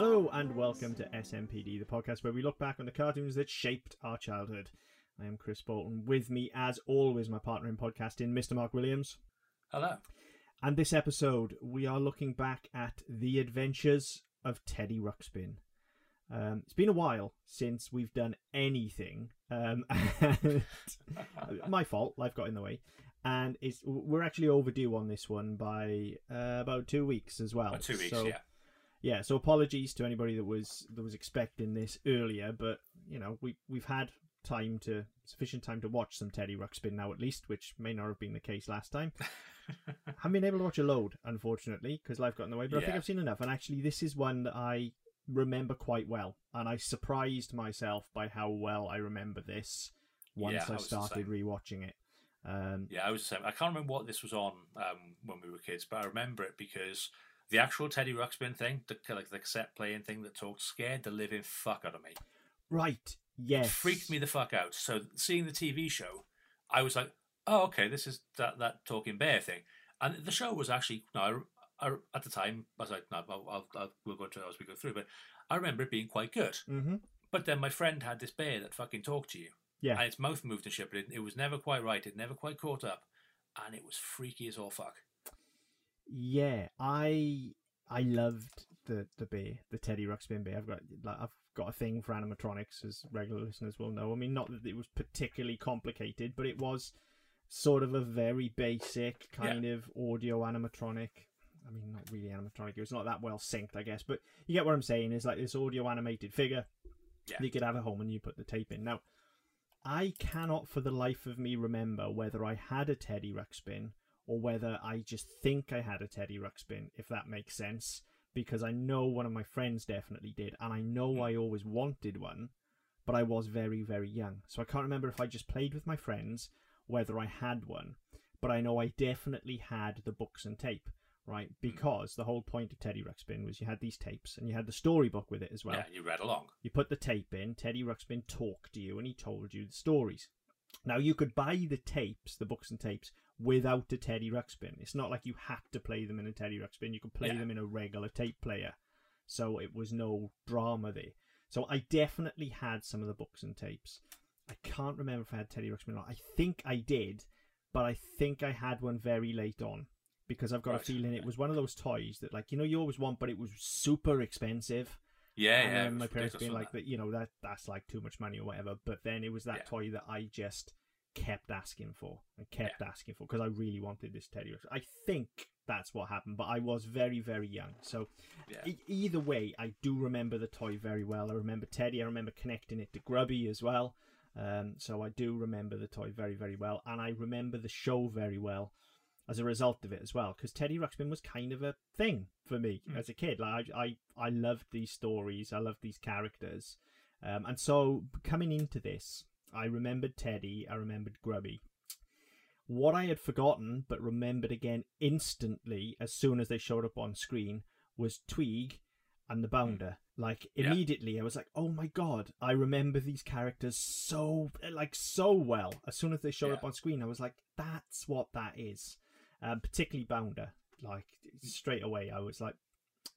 go to fire. Hello and welcome to SMPD, the podcast where we look back on the cartoons that shaped our childhood. I am Chris Bolton. With me, as always, my partner in podcasting, Mr. Mark Williams. Hello. And this episode, we are looking back at the adventures of Teddy Ruxpin. Um, it's been a while since we've done anything. Um, my fault, life got in the way. And it's we're actually overdue on this one by uh, about two weeks as well. About two weeks, So- yeah. Yeah, so apologies to anybody that was that was expecting this earlier, but you know we we've had time to sufficient time to watch some Teddy Ruxpin now at least, which may not have been the case last time. haven't been able to watch a load, unfortunately, because life got in the way. But I think I've seen enough, and actually this is one that I remember quite well, and I surprised myself by how well I remember this once Yeah, I I started rewatching it. Um, Yeah, I was the same. I can't remember what this was on um, when we were kids, but I remember it because the actual Teddy Ruxpin thing, the like the cassette playing thing that talked, scared the living fuck out of me. right, yes, It freaked me the fuck out. So seeing the TV show, I was like, oh, okay, this is that that talking bear thing, and the show was actually no. I, I, at the time, I was like, no, I'll, I'll, I'll, we'll go to it as we go through, but I remember it being quite good. hmm But then my friend had this bear that fucking talked to you. Yeah. And its mouth moved and shit, but it, it was never quite right. It never quite caught up. And it was freaky as all fuck. Yeah, I I loved the the bear, the Teddy Ruxpin bear. I've got like, I've got a thing for animatronics, as regular listeners will know. I mean, not that it was particularly complicated, but it was sort of a very basic kind of audio animatronic. I mean, not really animatronic. It was not that well synced, I guess. But you get what I'm saying. Is like this audio animated figure. Yeah. You could have at home and you put the tape in. Now, I cannot for the life of me remember whether I had a Teddy Ruxpin or whether I just think I had a Teddy Ruxpin, if that makes sense. Because I know one of my friends definitely did, and I know hmm. I always wanted one, but I was very, very young. So I can't remember if I just played with my friends, whether I had one, but I know I definitely had the books and tape, right? Hmm. Because the whole point of Teddy Ruxpin was you had these tapes and you had the storybook with it as well. yeah, you read along. You put the tape in, Teddy Ruxpin talked to you and he told you the stories. Now, you could buy the tapes, the books and tapes, without a Teddy Ruxpin. It's not like you had to play them in a Teddy Ruxpin. You could play Yeah. them in a regular tape player. So it was no drama there. So I definitely had some of the books and tapes. I can't remember if I had Teddy Ruxpin or not. I think I did, but I think I had one very late on because I've got a feeling it was one of those toys that, like, you know, you always want, but it was super expensive Yeah, and yeah. my parents being like that you know that that's like too much money or whatever but then it was that Yeah. toy that i just kept asking for and kept asking for because i really wanted this teddy i think that's what happened but i was very very young so Yeah. e- either way i do remember the toy very well i remember teddy i remember connecting it to grubby as well um, so i do remember the toy very very well and i remember the show very well as a result of it as well because Teddy Ruxpin was kind of a thing for me Mm. as a kid. Like I, I, I loved these stories. I loved these characters, um, and so coming into this, I remembered Teddy. I remembered Grubby. What I had forgotten but remembered again instantly as soon as they showed up on screen was Tweeg and the Bounder. Like Yeah. immediately, I was like, "Oh my god!" I remember these characters so like so well. As soon as they showed Yeah. up on screen, I was like, "That's what that is." Um, particularly Bounder. Like straight away, I was like,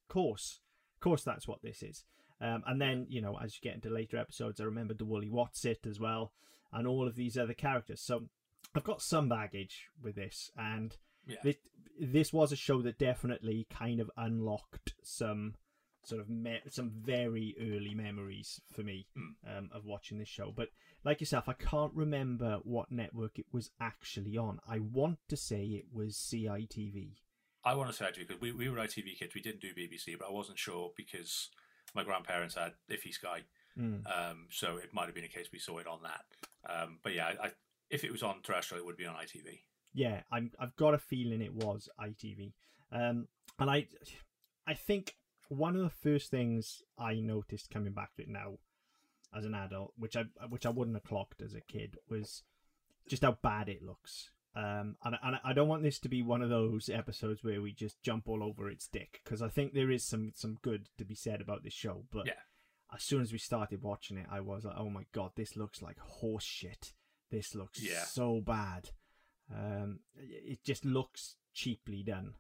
"Course, course, that's what this is." Um, and then you know, as you get into later episodes, I remembered the Woolly Watsit as well, and all of these other characters. So I've got some baggage with this, and Yeah. this, this was a show that definitely kind of unlocked some sort of me- some very early memories for me Mm. um, of watching this show. But like yourself, I can't remember what network it was actually on. I want to say it was CITV. I want to say actually because we, we were ITV kids, we didn't do BBC, but I wasn't sure because my grandparents had Iffy Sky, Mm. um, so it might have been a case we saw it on that. Um, but yeah, I, if it was on terrestrial, it would be on ITV. Yeah, I'm, I've got a feeling it was ITV. Um, and I, I think one of the first things I noticed coming back to it now, as an adult, which I which I wouldn't have clocked as a kid, was just how bad it looks. Um, and, and I don't want this to be one of those episodes where we just jump all over its dick because I think there is some some good to be said about this show. But Yeah. as soon as we started watching it, I was like, oh my god, this looks like horse shit. This looks Yeah. so bad. Um, it just looks cheaply done.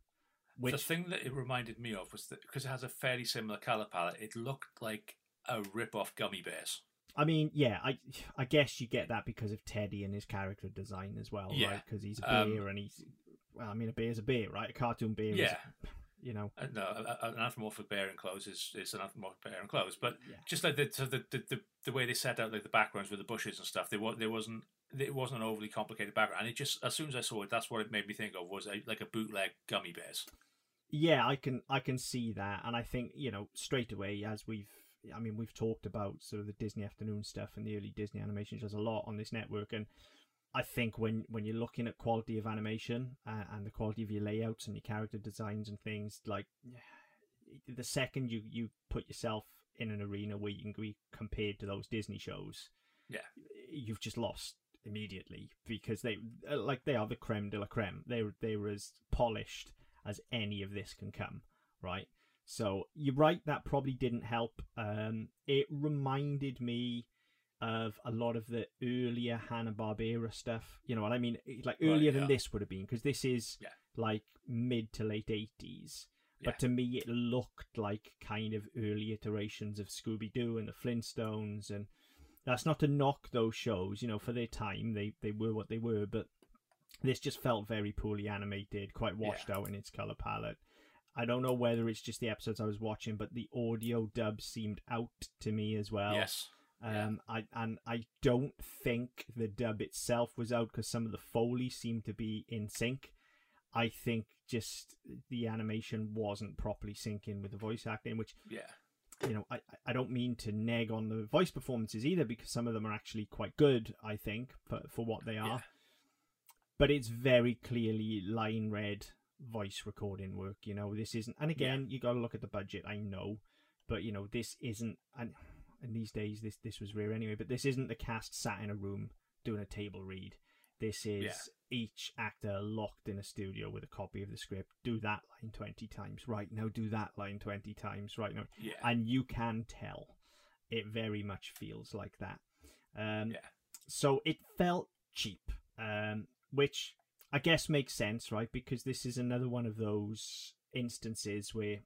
Which The thing that it reminded me of was that because it has a fairly similar color palette, it looked like a rip-off Gummi Bears. I mean, yeah, I I guess you get that because of Teddy and his character design as well, Yeah. right? Because he's a Um, bear and he's well, I mean, a bear's a bear, right? A cartoon bear, Yeah. is, you know, Uh, no, an anthropomorphic bear in clothes is, is an anthropomorphic bear in clothes, but Yeah. just like the, so the, the the the way they set out like the backgrounds with the bushes and stuff, there was there wasn't it wasn't an overly complicated background, and it just as soon as I saw it, that's what it made me think of was a, like a bootleg Gummi Bears. yeah, I can I can see that, and I think you know straight away as we've. I mean, we've talked about sort of the Disney afternoon stuff and the early Disney animation shows a lot on this network, and I think when when you're looking at quality of animation uh, and the quality of your layouts and your character designs and things, like the second you you put yourself in an arena where you can be compared to those Disney shows, Yeah. you've just lost immediately because they uh, like they are the creme de la creme. They they're as polished as any of this can come, right? So you're right that probably didn't help. Um, it reminded me of a lot of the earlier Hanna Barbera stuff. You know what I mean? Like Right, earlier than this would have been because this is Yeah. like mid to late eighties. Yeah. But to me, it looked like kind of early iterations of Scooby Doo and the Flintstones, and that's not to knock those shows. You know, for their time, they they were what they were, but this just felt very poorly animated, quite washed out in its color palette. I don't know whether it's just the episodes I was watching, but the audio dub seemed out to me as well. yes, yeah. Um, I and I don't think the dub itself was out because some of the foley seemed to be in sync. I think just the animation wasn't properly syncing with the voice acting, which yeah, you know I I don't mean to neg on the voice performances either because some of them are actually quite good. I think for for what they are, Yeah. but it's very clearly line read voice recording work. You know this isn't, and again you got to look at the budget. I know, but you know this isn't and. And these days, this this was rare anyway. But this isn't the cast sat in a room doing a table read. This is Yeah. each actor locked in a studio with a copy of the script. Do that line twenty times. Right now, do that line twenty times. Right now, yeah, and you can tell it very much feels like that. Um, Yeah. So it felt cheap, um, which I guess makes sense, right? Because this is another one of those instances where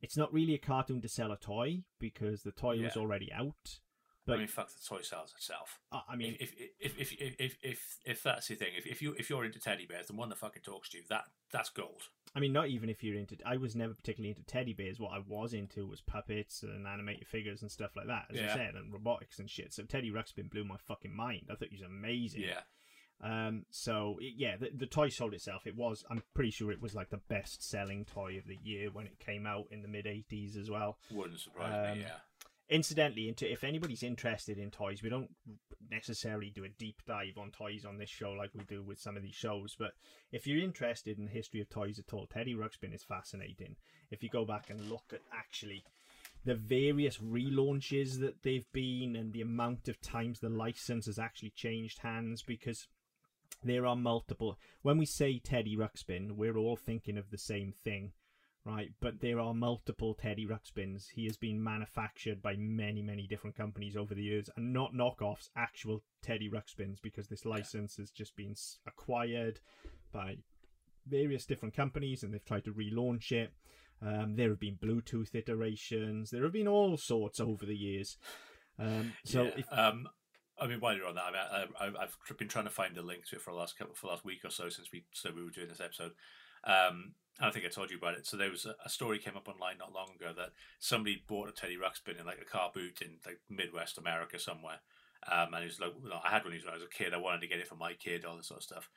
it's not really a cartoon to sell a toy because the toy was already out. I But mean, fuck, the toy sells itself. I I mean, if, if, if, if, if, if, if that's the thing, if, if you if you're into teddy bears, the one that fucking talks to you, that that's gold. I mean, not even if you're into. I was never particularly into teddy bears. What I was into was puppets and animated figures and stuff like that, as I said, and robotics and shit. So Teddy Ruxpin blew my fucking mind. I thought he was amazing. Yeah, Um. So yeah, the, the toy sold itself. It was. I'm pretty sure it was like the best selling toy of the year when it came out in the mid '80s as well. wouldn't surprise Um, me. Yeah, Incidentally, into if anybody's interested in toys, we don't necessarily do a deep dive on toys on this show like we do with some of these shows. But if you're interested in the history of toys at all, Teddy Ruxpin is fascinating. If you go back and look at actually the various relaunches that they've been and the amount of times the license has actually changed hands because there are multiple when we say Teddy Ruxpin, we're all thinking of the same thing right? But there are multiple Teddy Ruxpins. He has been manufactured by many, many different companies over the years, and not knockoffs, actual Teddy Ruxpins, because this license has just been acquired by various different companies, and they've tried to relaunch it. Um, there have been Bluetooth iterations. There have been all sorts over the years. Um, so, yeah. if, um, I mean, while you're on that, I mean, I, I've been trying to find a link to it for the last couple for the last week or so since we said we were doing this episode. Um, I think I told you about it. So there was a, a story came up online not long ago that somebody bought a Teddy Ruxpin in like a car boot in like Midwest America somewhere. Um, and he was like, I had one when I was a kid. I wanted to get it for my kid, all this sort of stuff.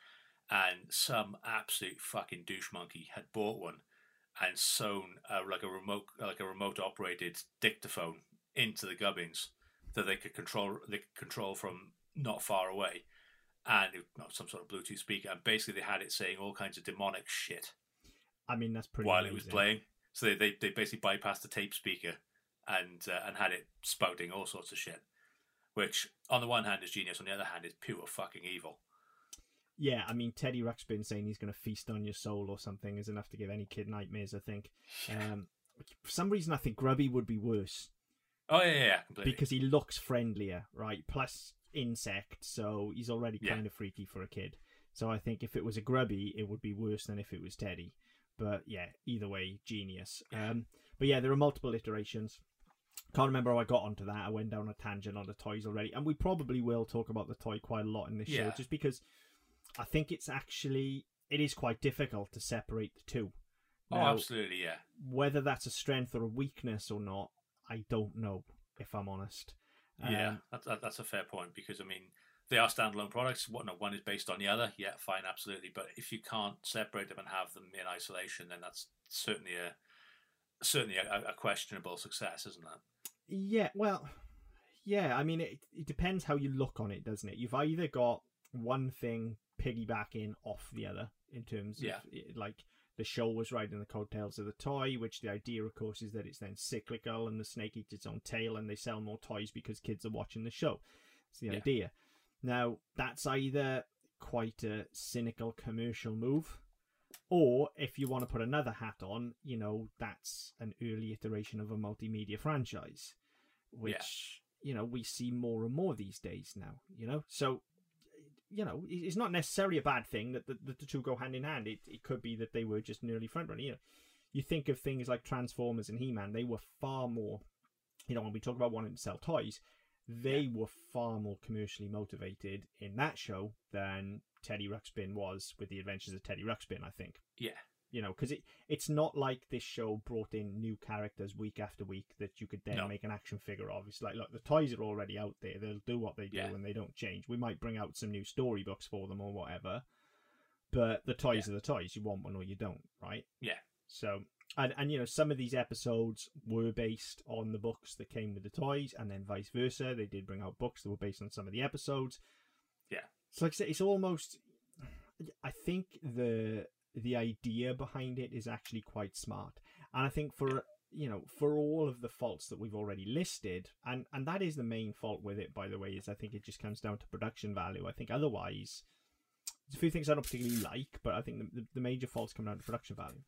And some absolute fucking douche monkey had bought one and sewn like a remote, like a remote operated dictaphone into the gubbins that they could control. They could control from not far away, and it, not some sort of Bluetooth speaker. And basically, they had it saying all kinds of demonic shit I mean, that's pretty while it was playing. So they, they, they basically bypassed the tape speaker and uh, and had it spouting all sorts of shit. Which, on the one hand, is genius. On the other hand, is pure fucking evil. Yeah, I mean, Teddy Ruxpin saying he's going to feast on your soul or something is enough to give any kid nightmares, I think. Um, for some reason, I think Grubby would be worse Oh yeah, yeah, yeah completely. because he looks friendlier, right? Plus insect, so he's already Yeah. kind of freaky for a kid. So I think if it was a Grubby, it would be worse than if it was Teddy. But yeah, either way, genius. Um, but yeah, there are multiple iterations. Can't remember how I got onto that. I went down a tangent on the toys already, and we probably will talk about the toy quite a lot in this show, just because I think it's actually it is quite difficult to separate the two. Oh, absolutely, yeah. whether that's a strength or a weakness or not, I don't know. If I'm honest, Yeah, Um, that, that, that's a fair point because I mean they are standalone products. What no, one is based on the other. Yeah, fine, absolutely. But if you can't separate them and have them in isolation, then that's certainly a certainly a, a questionable success, isn't that? Yeah, well, yeah. I mean, it, it depends how you look on it, doesn't it? You've either got one thing piggybacking off the other in terms Yeah. of like the show was riding the coattails of the toy, which the idea, of course, is that it's then cyclical and the snake eats its own tail and they sell more toys because kids are watching the show. It's the Yeah. idea. Now, that's either quite a cynical commercial move, or if you want to put another hat on, you know, that's an early iteration of a multimedia franchise, which, you know, we see more and more these days now, you know? So, you know, it's not necessarily a bad thing that the, the two go hand in hand. It, it could be that they were just nearly front running. You know, you think of things like Transformers and He Man, they were far more, you know, when we talk about wanting to sell toys, they were far more commercially motivated in that show than Teddy Ruxpin was with the Adventures of Teddy Ruxpin, I think. Yeah, You know, because it, it's not like this show brought in new characters week after week that you could then No. make an action figure of. It's like, look, the toys are already out there. They'll do what they do Yeah. and they don't change. We might bring out some new storybooks for them or whatever, but the toys are the toys. You want one or you don't, right? Yeah. So, and, and you know, some of these episodes were based on the books that came with the toys, and then vice versa. They did bring out books that were based on some of the episodes. Yeah. So, like I said, it's almost. I think the the idea behind it is actually quite smart, and I think for you know for all of the faults that we've already listed, and and that is the main fault with it, by the way, is I think it just comes down to production value. I think otherwise, there's a few things I don't particularly like, but I think the, the, the major faults come down to production value.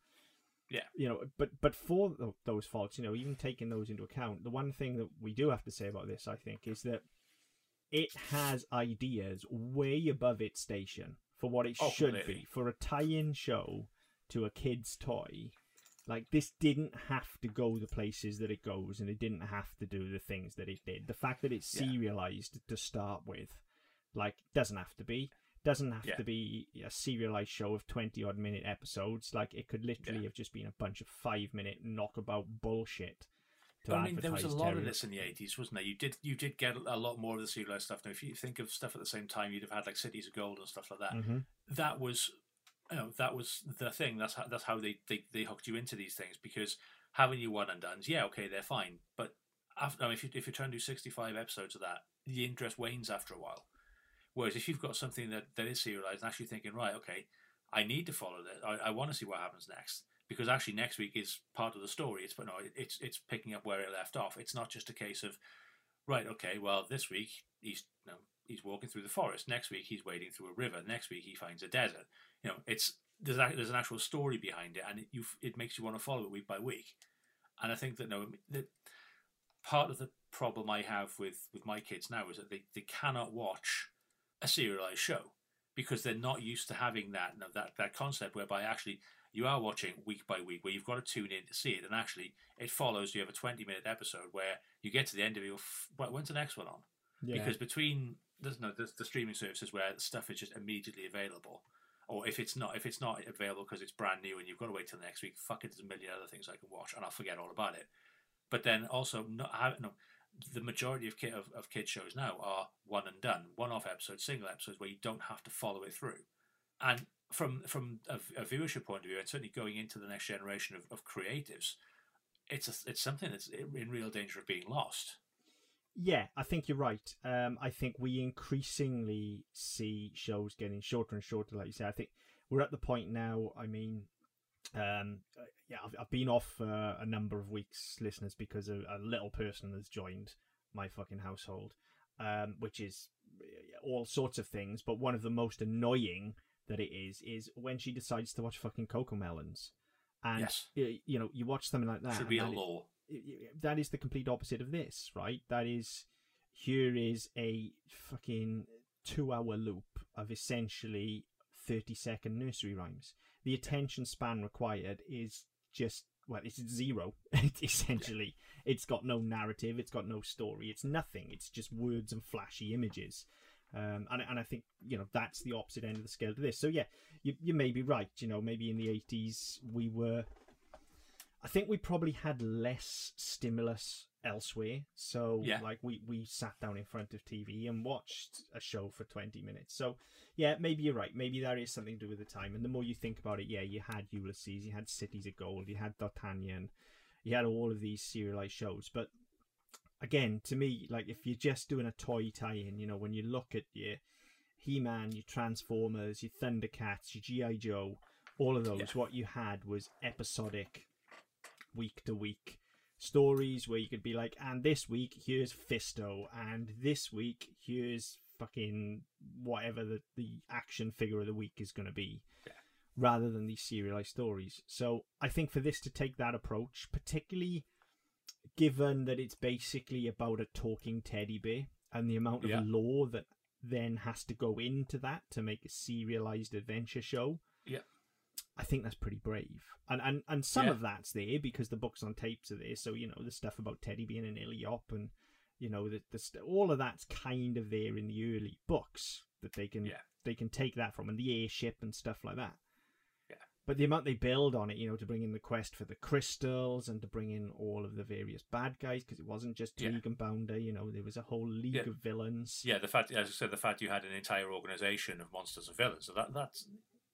Yeah. You know but but for th- those faults you know even taking those into account the one thing that we do have to say about this i think is that it has ideas way above its station for what it Oh, should completely. be for a tie-in show to a kid's toy like this didn't have to go the places that it goes and it didn't have to do the things that it did the fact that it's Yeah. serialized to start with like doesn't have to be doesn't have Yeah. to be a serialized show of 20 odd minute episodes like it could literally Yeah. have just been a bunch of five minute knockabout bullshit I mean, there was a lot of this in the eighties, wasn't there? You did you did get a lot more of the serialized stuff. Now, if you think of stuff at the same time, you'd have had like Cities of Gold and stuff like that. Mhm. That was, you know, that was the thing. That's how that's how they they, they hooked you into these things because having you one and done's, yeah, okay, they're fine, but after, I mean, if you if you're trying to do sixty five episodes of that, the interest wanes after a while. Whereas if you've got something that, that is serialized and actually thinking, right, okay, I need to follow this. I, I want to see what happens next because actually next week is part of the story. It's but no, it's it's picking up where it left off. It's not just a case of right, okay, well this week he's you know, he's walking through the forest. Next week he's wading through a river. Next week he finds a desert. You know, it's there's a, there's an actual story behind it, and it, you it makes you want to follow it week by week. And I think that no, that part of the problem I have with with my kids now is that they, they cannot watch a serialized show because they're not used to having that you know, that that concept whereby actually you are watching week by week where you've got to tune in to see it and actually it follows you have a 20 minute episode where you get to the end of it you "F- when's the next one on? Yeah. because between there's no there's the streaming services where the stuff is just immediately available or if it's not if it's not available because it's brand new and you've got to wait till the next week fuck it there's a million other things i can watch and i'll forget all about it. But then also not have, no, the majority of kid of, of kids shows now are one and done one off episodes single episodes where you don't have to follow it through. And from from a, a viewership point of view and certainly going into the next generation of, of creatives it's a, it's something that's in real danger of being lost Yeah, I think you're right. Um, I think we increasingly see shows getting shorter and shorter. Like you say, I think we're at the point now. I mean, um, yeah, I've, I've been off uh, a number of weeks, listeners, because a, a little person has joined my fucking household, um, which is all sorts of things. But one of the most annoying that it is is when she decides to watch fucking Coco Melons, and Yes. y- you know, you watch something like that. should be a law that is the complete opposite of this, right? That is here is a fucking two hour loop of essentially 30 second nursery rhymes. the attention span required is just well, it's zero essentially. It's got no narrative, it's got no story, it's nothing. It's just words and flashy images. Um, and and I think you know that's the opposite end of the scale to this. So yeah, you you may be right. You know, maybe in the eighties we were. I think we probably had less stimulus elsewhere. So Yeah. like we we sat down in front of TV and watched a show for twenty minutes. So yeah, maybe you're right. Maybe that is something to do with the time. And the more you think about it, yeah, you had Ulysses, you had Cities of Gold, you had D'Artagnan, you had all of these serialized shows. But again, to me, like if you're just doing a toy tie-in, you know, when you look at your He-Man, your Transformers, your Thundercats, your GI Joe, all of those, Yeah. what you had was episodic, week to week stories where you could be like, and this week here's Fisto, and this week here's fucking whatever the, the action figure of the week is going to be, Yeah. rather than these serialized stories. So I think for this to take that approach, particularly given that it's basically about a talking teddy bear and the amount of Yeah. lore that then has to go into that to make a serialized adventure show. Yeah. I think that's pretty brave. And and, and some Yeah. of that's there because the books on tapes are there. So, you know, the stuff about Teddy being an Illiop and, you know, the, the st- all of that's kind of there in the early books that they can Yeah. they can take that from and the airship and stuff like that. But the amount they build on it, you know, to bring in the quest for the crystals and to bring in all of the various bad guys, because it wasn't just Yeah. Tweeg and Bounder, you know, there was a whole league Yeah. of villains. Yeah, the fact, as I said, the fact you had an entire organization of monsters and villains. So that that's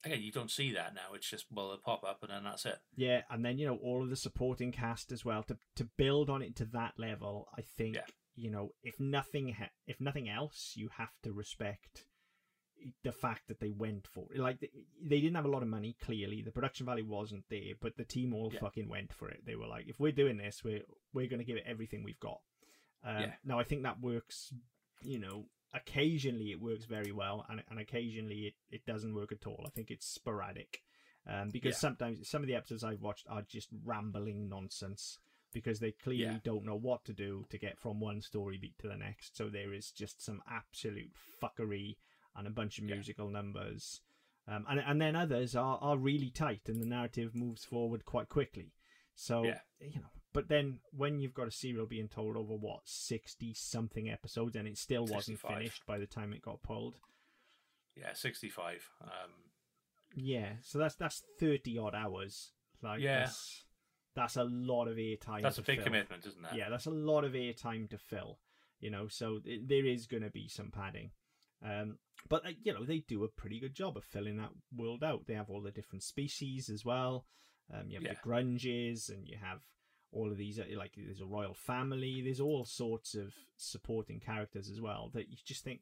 again, you don't see that now. It's just well, they pop up and then that's it. Yeah, and then you know all of the supporting cast as well to to build on it to that level. I think Yeah. you know if nothing ha- if nothing else, you have to respect the fact that they went for it. Like they, didn't have a lot of money. Clearly, the production value wasn't there, but the team all Yeah. fucking went for it. They were like, if we're doing this, we're we're going to give it everything we've got. Um, Yeah. Now I think that works. You know, occasionally it works very well, and and occasionally it, it doesn't work at all. I think it's sporadic. Um, because Yeah. sometimes some of the episodes I've watched are just rambling nonsense because they clearly Yeah. don't know what to do to get from one story beat to the next. So there is just some absolute fuckery and a bunch of Yeah. musical numbers. Um, and and then others are, are really tight and the narrative moves forward quite quickly. So Yeah. you know, but then when you've got a serial being told over what sixty something episodes and it still wasn't finished by the time it got pulled, Yeah, sixty-five. Um, yeah. So that's that's thirty odd hours. Like Yeah. that's, that's a lot of airtime. that's a big fill. commitment, isn't it? Yeah, that's a lot of airtime to fill. You know, so th- there is going to be some padding. Um, but uh, you know, they do a pretty good job of filling that world out. They have all the different species as well. Um, you have Yeah. the grunges, and you have all of these. uh, Like, there's a royal family. There's all sorts of supporting characters as well that you just think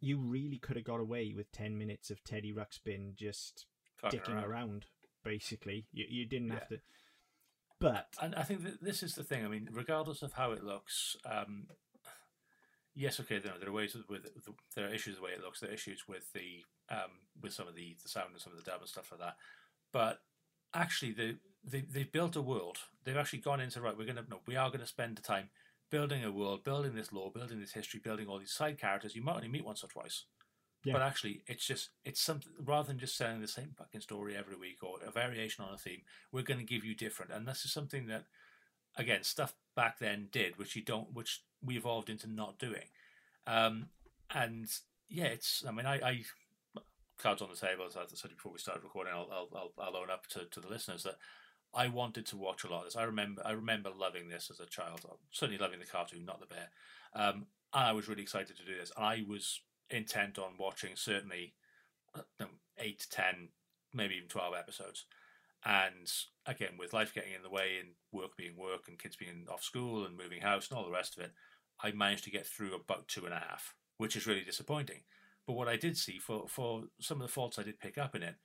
you really could have got away with ten minutes of Teddy Ruxpin just Fucking dicking around. around. Basically, you you didn't have to. But And I think that this is the thing. I mean, regardless of how it looks, um, yes, okay, there, there are ways with, with there are issues the way it looks. There are issues with the um, with some of the, the sound and some of the dub and stuff like that. But actually, they they they've built a world. They've actually gone into right. We're gonna no, we are gonna spend the time building a world, building this lore, building this history, building all these side characters. You might only meet once or twice. Yeah. But actually, it's just it's something rather than just telling the same fucking story every week or a variation on a theme. We're going to give you different, and this is something that, again, stuff back then did, which you don't, which we evolved into not doing. Um, and yeah, it's. I mean, I, I cards on the table, as I said before we started recording. I'll I'll, I'll, own up to, to the listeners that I wanted to watch a lot of this. I remember I remember loving this as a child. Certainly loving the cartoon, not the bear. Um, and I was really excited to do this. And I was intent on watching certainly uh, eight, ten, maybe even twelve episodes. And again, with life getting in the way and work being work and kids being off school and moving house and all the rest of it, I managed to get through about two and a half, which is really disappointing. But what I did see for for some of the faults I did pick up in it,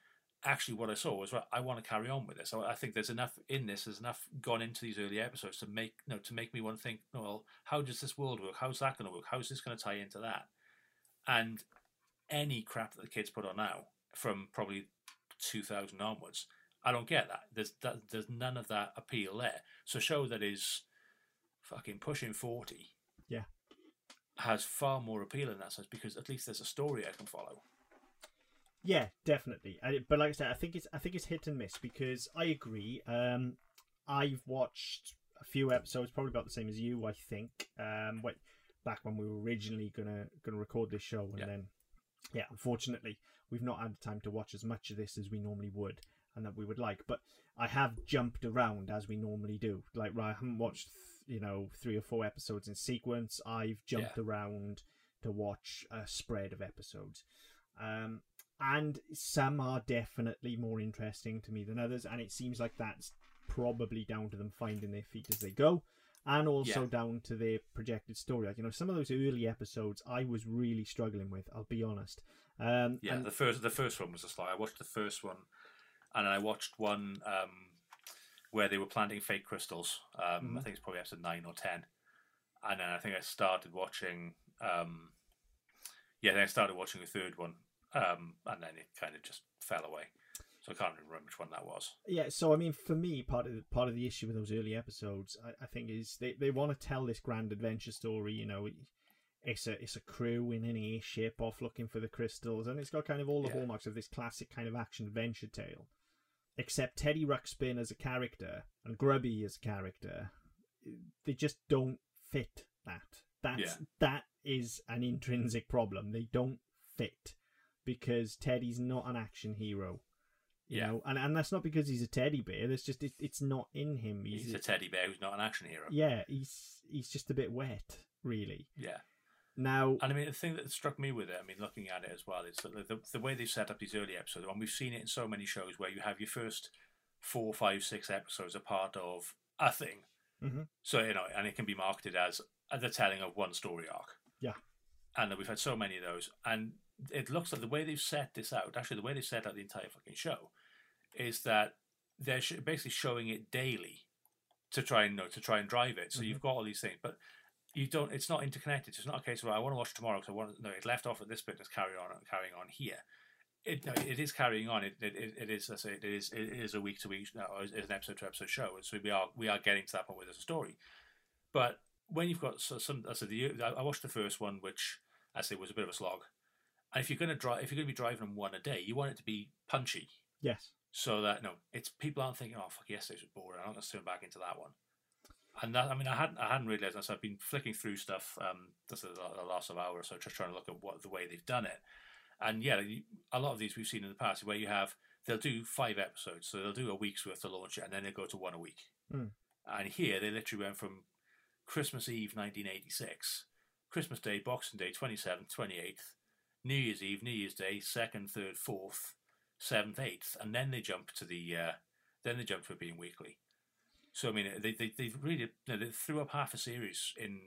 actually what I saw was right, I want to carry on with this. So I think there's enough in this, there's enough gone into these early episodes to make you know, to make me want to think, well, how does this world work? How's that going to work? How's this going to tie into that? And any crap that the kids put on now, from probably 2000 onwards, I don't get that. There's that, there's none of that appeal there. So a show that is fucking pushing 40, Yeah. has far more appeal in that sense because at least there's a story I can follow. Yeah, definitely. And But like I said, I think it's I think it's hit and miss because I agree. Um, I've watched a few episodes, probably about the same as you. I think. Um, what back when we were originally gonna gonna record this show, and Yeah. then yeah, unfortunately, we've not had the time to watch as much of this as we normally would and that we would like. But I have jumped around as we normally do. Like I haven't watched you know three or four episodes in sequence. I've jumped around to watch a spread of episodes. Um, and some are definitely more interesting to me than others, and it seems like that's probably down to them finding their feet as they go, and also Yeah. down to their projected story. Like you know, some of those early episodes I was really struggling with. I'll be honest. Um, Yeah, and- the first the first one was a slide. I watched the first one, and then I watched one um, where they were planting fake crystals. Um, Mhm. I think it's probably episode nine or ten, and then I think I started watching. Um, yeah, then I started watching the third one, um, and then it kind of just fell away. So I can't remember which one that was. Yeah, so I mean, for me, part of the, part of the issue with those early episodes, I, I think, is they, they want to tell this grand adventure story. You know, it's a it's a crew in an airship off looking for the crystals, and it's got kind of all the Yeah. hallmarks of this classic kind of action adventure tale. Except Teddy Ruxpin as a character and Grubby as a character, they just don't fit that. That's Yeah. that is an intrinsic problem. They don't fit because Teddy's not an action hero. You Yeah. know, and and that's not because he's a teddy bear. That's just it, it's not in him. He's, He's a teddy bear who's not an action hero. yeah, he's he's just a bit wet, really. Yeah. Now, And I mean, the thing that struck me with it, I mean, looking at it as well, is that the, the, the way they set up these early episodes, and we've seen it in so many shows where you have your first four, five, six episodes a part of a thing. Mhm. So, you know, and it can be marketed as the telling of one story arc. Yeah. And we've had so many of those. And it looks like the way they've set this out, actually, the way they set out the entire fucking show, is that they're basically showing it daily to try and you know, to try and drive it. So Mhm. you've got all these things, but you don't. It's not interconnected. It's not a case of I want to watch tomorrow because I want. No, it left off at this bit. Let's carry on carrying on here. It no, it is carrying on. It it, it, is. I say it is. It is a week to week. No, it is an episode to episode show. So we are we are getting to that point where there's a story. But when you've got so, some, I said the I I watched the first one, which I say was a bit of a slog. And if you're going to drive, if you're going to be driving them one a day, you want it to be punchy yes, so that no, it's people aren't thinking, oh fuck, yesterday's was boring. I'm not going to turn back into that one. And that, I mean, I hadn't, I hadn't realized. So I've been flicking through stuff. Um, this is the last of hour or so, just trying to look at what the way they've done it. And yeah, a lot of these we've seen in the past, where you have they'll do five episodes, so they'll do a week's worth to launch it, and then they go to one a week. Mm. And here they literally went from Christmas Eve 1986, Christmas Day, Boxing Day 27th, 28th, New Year's Eve, New Year's Day, second, third, fourth, seventh, eighth, and then they jump to the uh, then they jump to it being weekly. So I mean, they they they really you know, they threw up half a series in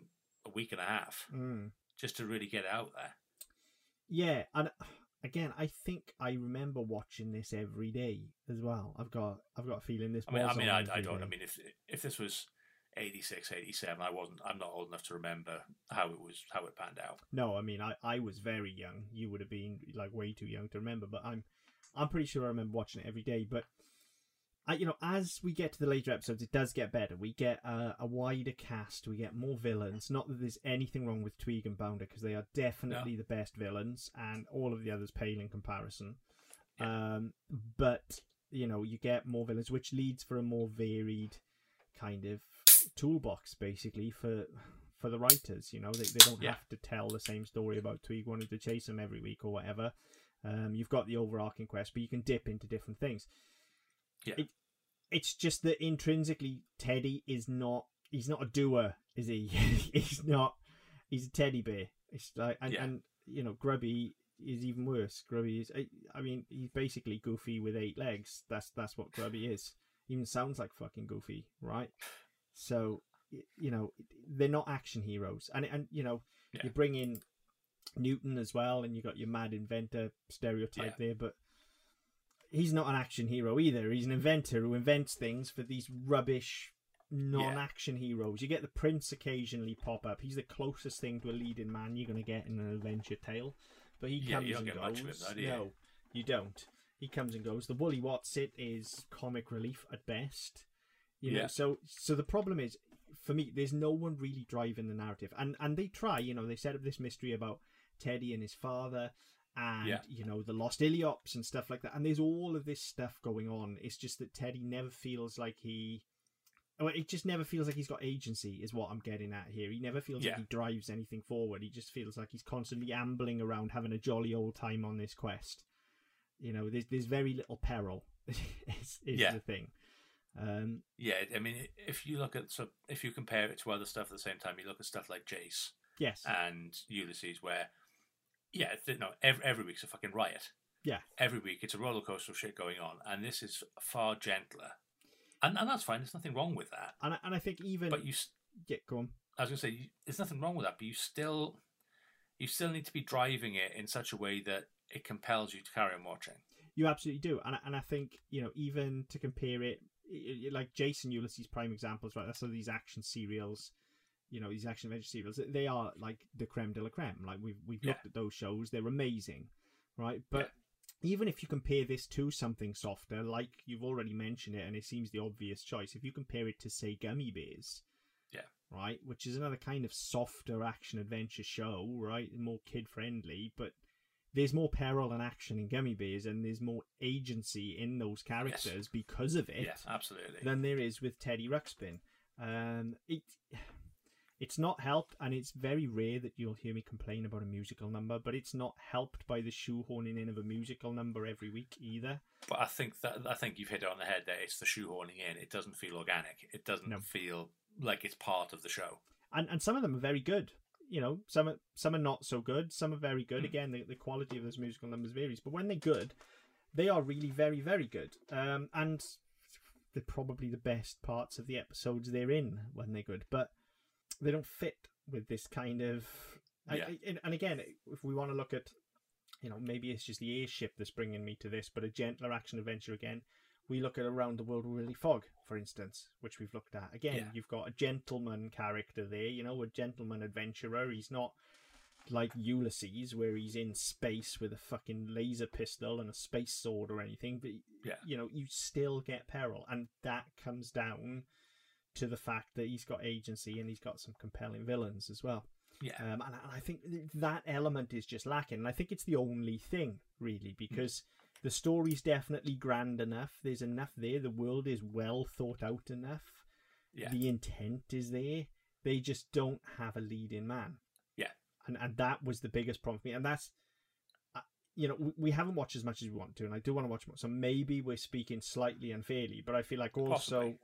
a week and a half mm. just to really get out there. yeah, and again, I think I remember watching this every day as well. I've got I've got a feeling this. I mean, I mean, I, I don't. I mean, if if this was 86, 87, I wasn't. I'm not old enough to remember how it was how it panned out. No, I mean, I, I was very young. You would have been like way too young to remember, but I'm I'm pretty sure I remember watching it every day. But I, you know, as we get to the later episodes, it does get better. We get a, a wider cast. We get more villains. Not that there's anything wrong with Tweeg and Bounder because they are definitely the best villains, and all of the others pale in comparison. Um, but you know, you get more villains, which leads for a more varied kind of toolbox, basically for for the writers. You know, they, they don't Yeah. have to tell the same story about Tweeg wanting to chase him every week or whatever. Um, you've got the overarching quest, but you can dip into different things. Yeah. It, it's just that intrinsically, Teddy is not. He's not a doer, is he? he's not. He's a teddy bear. It's like, and, Yeah. and you know, Grubby is even worse. Grubby is. I, mean, he's basically Goofy with eight legs. That's that's what Grubby is. Even sounds like fucking Goofy, right? So you know, they're not action heroes, and and you know, Yeah. you bring in Newton as well, and you got your mad inventor stereotype there, but he's not an action hero either. He's an inventor who invents things for these rubbish non-action heroes. You get the prince occasionally pop up. He's the closest thing to a leading man you're going to get in an adventure tale, but he Yeah, comes and get goes. much of him, though, you? No, you don't. He comes and goes. The Woolly Watsit is comic relief at best. You know, Yeah. so so the problem is for me, there's no one really driving the narrative, and and they try. You know, they set up this mystery about Teddy and his father, and Yeah. you know the lost Illiops and stuff like that. And there's all of this stuff going on. It's just that Teddy never feels like he. Well, it just never feels like he's got agency, is what I'm getting at here. He never feels Yeah. like he drives anything forward. He just feels like he's constantly ambling around, having a jolly old time on this quest. You know, there's there's very little peril. is, is Yeah. the thing. Um, Yeah, I mean, if you look at so if you compare it to other stuff at the same time, you look at stuff like Jayce yes. and Ulysses, where yeah, no, every, every week's a fucking riot. Yeah. every week it's a roller coaster of shit going on, and this is far gentler, and and that's fine. There's nothing wrong with that. and I, and I think even But you, yeah, go on. I was gonna say, you, there's nothing wrong with that. But you still, you still need to be driving it in such a way that it compels you to carry on watching. You absolutely do, and I- and I think you know even to compare it, like Jason Ulysses prime examples, right? That's of these action serials, you know, these action adventure serials. They are like the creme de la creme. Like we've we've Yeah. looked at those shows; they're amazing, right? But even if you compare this to something softer, like you've already mentioned it, and it seems the obvious choice, if you compare it to say Gummi Bears, Yeah. right, which is another kind of softer action adventure show, right, more kid friendly, but there's more peril and action in Gummi Bears, and there's more agency in those characters because of it Yeah, absolutely. than there is with Teddy Ruxpin. Um, it it's not helped, and it's very rare that you'll hear me complain about a musical number, but it's not helped by the shoehorning in of a musical number every week either. But I think that I think you've hit it on the head. There, it's the shoehorning in. It doesn't feel organic. It doesn't No. feel like it's part of the show. And and some of them are very good. You know, some are, some are not so good. Some are very good. Hmm. Again, the, the quality of those musical numbers varies, but when they're good, they are really very very good. Um, and they're probably the best parts of the episodes they're in when they're good, but they don't fit with this kind of. Yeah. I- and, and again, if we want to look at, you know, maybe it's just the airship that's bringing me to this, but a gentler action adventure again. We look at Around the World Willy Fogg, for instance, which we've looked at. Again, Yeah. you've got a gentleman character there, you know, a gentleman adventurer. He's not like Ulysses, where he's in space with a fucking laser pistol and a space sword or anything. But Yeah. you know, you still get peril, and that comes down to the fact that he's got agency and he's got some compelling villains as well. Yeah, Um, and, and I think that element is just lacking. And I think it's the only thing, really, because the story's definitely grand enough. There's enough there. The world is well thought out enough. yeah, The intent is there. They just don't have a leading man. Yeah. And and that was the biggest problem for me. And that's, uh, you know, we, we haven't watched as much as we want to, and I do want to watch more. So maybe we're speaking slightly unfairly, but I feel like also Possibly.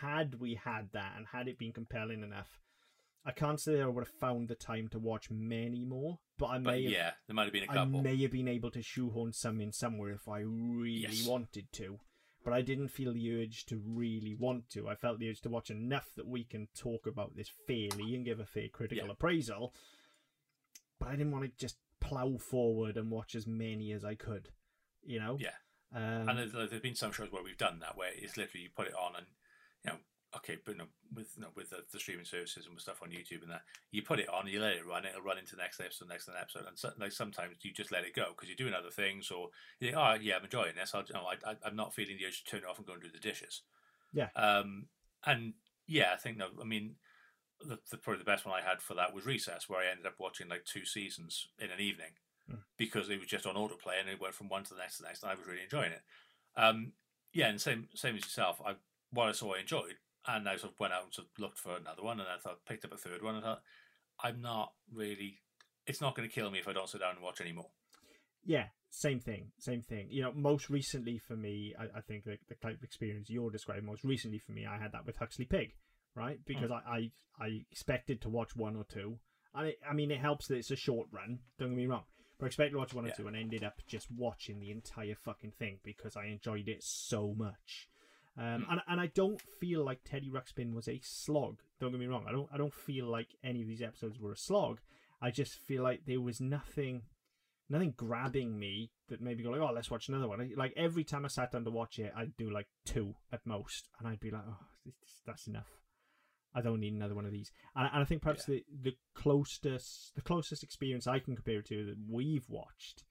Had we had that and had it been compelling enough, I can't say I would have found the time to watch many more, but I but may have, yeah, there might have been a couple. I may have been able to shoehorn some in somewhere if I really Yes. wanted to. But I didn't feel the urge to really want to. I felt the urge to watch enough that we can talk about this fairly and give a fair critical Yeah. appraisal. But I didn't want to just plow forward and watch as many as I could. You know? Yeah. Um, and there's, there's been some shows where we've done that, where it's literally you put it on and you know, okay, but you know, with you know, with the, the streaming services and with stuff on YouTube and that, you put it on, you let it run, it'll run into the next episode, next episode, and so, like sometimes you just let it go because you're doing other things, or you think, oh yeah, I'm enjoying this. I'll, you know, I, I, I'm not feeling the urge to turn it off and go and do the dishes. Yeah. Um, and yeah, I think no, I mean, the, the probably the best one I had for that was Recess, where I ended up watching like two seasons in an evening Hmm. because it was just on autoplay and it went from one to the next to the next, and I was really enjoying it. Um, yeah, and same same as yourself. I what I saw, I enjoyed, and I sort of went out and sort of looked for another one, and I thought picked up a third one, and I thought I'm not really. It's not going to kill me if I don't sit down and watch anymore. Yeah, same thing, same thing. You know, most recently for me, I, I think the, the type of experience you're describing, most recently for me, I had that with Huxley Pig, right? Hmm. Because I, I I expected to watch one or two, and it, I mean, it helps that it's a short run. Don't get me wrong, but I expected to watch one or Yeah. two, and ended up just watching the entire fucking thing because I enjoyed it so much. Um, Hmm. and and I don't feel like Teddy Ruxpin was a slog. Don't get me wrong. I don't I don't feel like any of these episodes were a slog. I just feel like there was nothing nothing grabbing me that made me go like, oh, let's watch another one. Like every time I sat down to watch it, I'd do like two at most, and I'd be like, oh, this, that's enough. I don't need another one of these. And, and I think perhaps the the closest the closest experience I can compare it to that we've watched,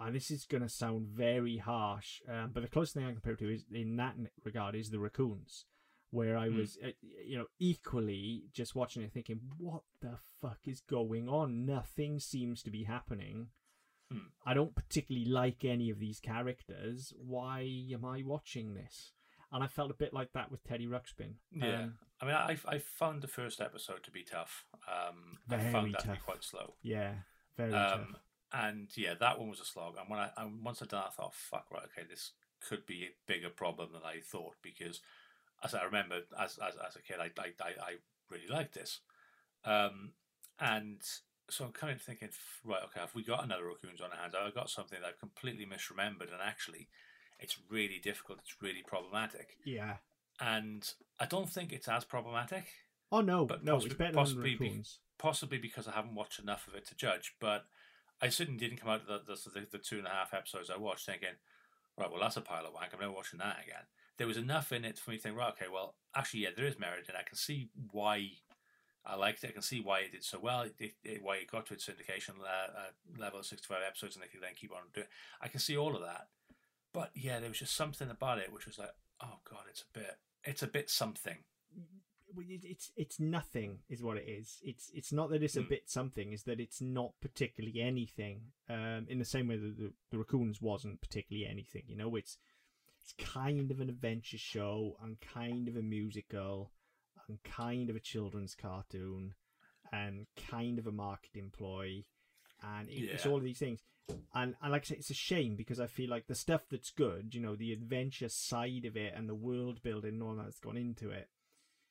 and this is going to sound very harsh, um, but the closest thing I can compare it to is in that regard is the raccoons. Where I Hmm. was, uh, you know, equally just watching it, thinking, "What the fuck is going on? Nothing seems to be happening." Hmm. I don't particularly like any of these characters. Why am I watching this? And I felt a bit like that with Teddy Ruxpin. Yeah. Um, I mean, I I found the first episode to be tough. Um, I found that to be quite slow. yeah, very tough. And yeah, that one was a slog. And when I and once I done, that, I thought, fuck, right, okay, this could be a bigger problem than I thought because, as I remember, as as, as a kid, I, I I I really liked this, um, and so I'm kind of thinking, right, okay, have we got another raccoons on our hands? I've got something that I've completely misremembered, and actually, it's really difficult. It's really problematic, Yeah. and I don't think it's as problematic Oh no, But no, possi- it's better than possibly be- raccoons. possibly because I haven't watched enough of it to judge, but I certainly didn't come out of the, the, the, two and a half episodes I watched thinking, right, well, that's a pile of wank. I'm never watching that again. There was enough in it for me to think, right, okay, well, actually, yeah, there is merit it. I can see why I liked it. I can see why it did so well, it, it, why it got to its syndication uh, uh, level of 65 episodes and they could then keep on doing it. I can see all of that. But yeah, there was just something about it which was like, oh, God, it's a bit, it's a bit something. It's it's nothing, is what it is. It's it's not that it's a Hmm. bit something. Is that it's not particularly anything. Um, in the same way that the, the raccoons wasn't particularly anything. You know, it's it's kind of an adventure show and kind of a musical and kind of a children's cartoon and kind of a marketing ploy and it, it's all of these things and and like I say, it's a shame because I feel like the stuff that's good, you know, the adventure side of it and the world building and all that's gone into it.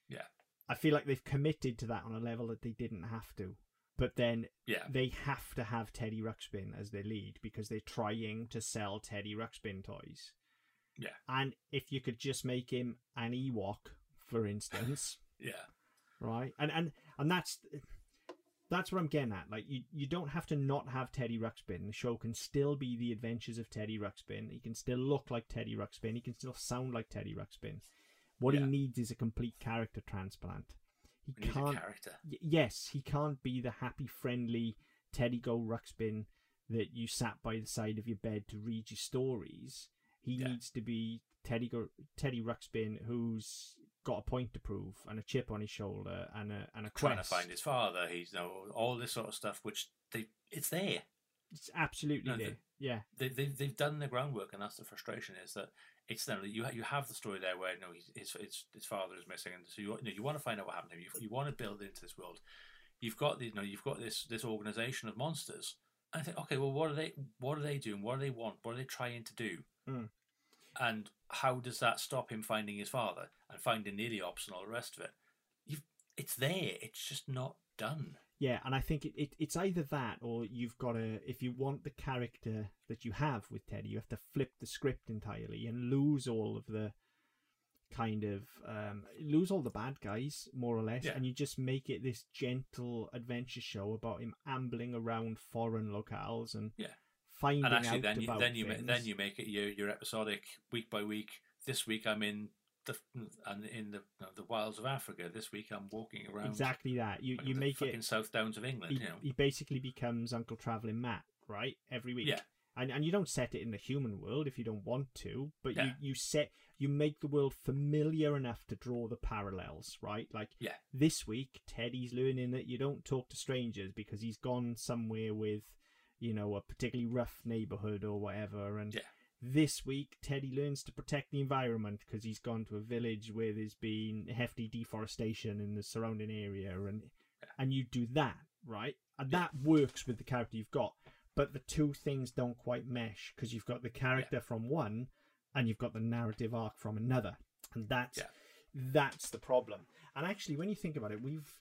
Yeah. I feel like they've committed to that on a level that they didn't have to. But then Yeah. they have to have Teddy Ruxpin as their lead because they're trying to sell Teddy Ruxpin toys. Yeah. And if you could just make him an Ewok, for instance, Yeah. right? And and and that's that's what I'm getting at. Like you, you don't have to not have Teddy Ruxpin. The show can still be the adventures of Teddy Ruxpin. He can still look like Teddy Ruxpin. He can still sound like Teddy Ruxpin. What Yeah. he needs is a complete character transplant. He We can't a character. Y- yes, he can't be the happy, friendly Teddy Go Ruxpin that you sat by the side of your bed to read your stories. He Yeah. needs to be Teddy Go, Teddy Ruxpin who's got a point to prove and a chip on his shoulder and a and a trying to find his father. He's you know all this sort of stuff, which they it's there. It's absolutely No, the- there. Yeah, They they they've done the groundwork, and that's the frustration is that it's them. You you have the story there where you know his his his, father is missing, and so you you, know, you want to find out what happened to him. You, you want to build into this world. You've got the, you know you've got this this organization of monsters. And I think okay, well, what are they what are they doing? What do they want? What are they trying to do? Mm. And how does that stop him finding his father and finding the and all the rest of it? You've, it's there. It's just not done. Yeah, and I think it, it it's either that or you've got to if you want the character that you have with Teddy, you have to flip the script entirely and lose all of the kind of um, lose all the bad guys more or less, Yeah. and you just make it this gentle adventure show about him ambling around foreign locales and Yeah. finding and actually out then you, about then you things. then you make it your your episodic week by week. This week I'm in the and in the the wilds of Africa. This week I'm walking around exactly that. You you the make fucking it. South Downs of England. He, you know, he basically becomes Uncle Traveling Matt, right? Every week. Yeah. And and you don't set it in the human world if you don't want to, but you you set you make the world familiar enough to draw the parallels, right? Like Yeah. this week, Teddy's learning that you don't talk to strangers because he's gone somewhere with, you know, a particularly rough neighborhood or whatever, and Yeah. This week Teddy learns to protect the environment because he's gone to a village where there's been hefty deforestation in the surrounding area, and and you do that right, and that works with the character you've got. But the two things don't quite mesh because you've got the character from one, and you've got the narrative arc from another, and that's Yeah. that's the problem. And actually, when you think about it, we've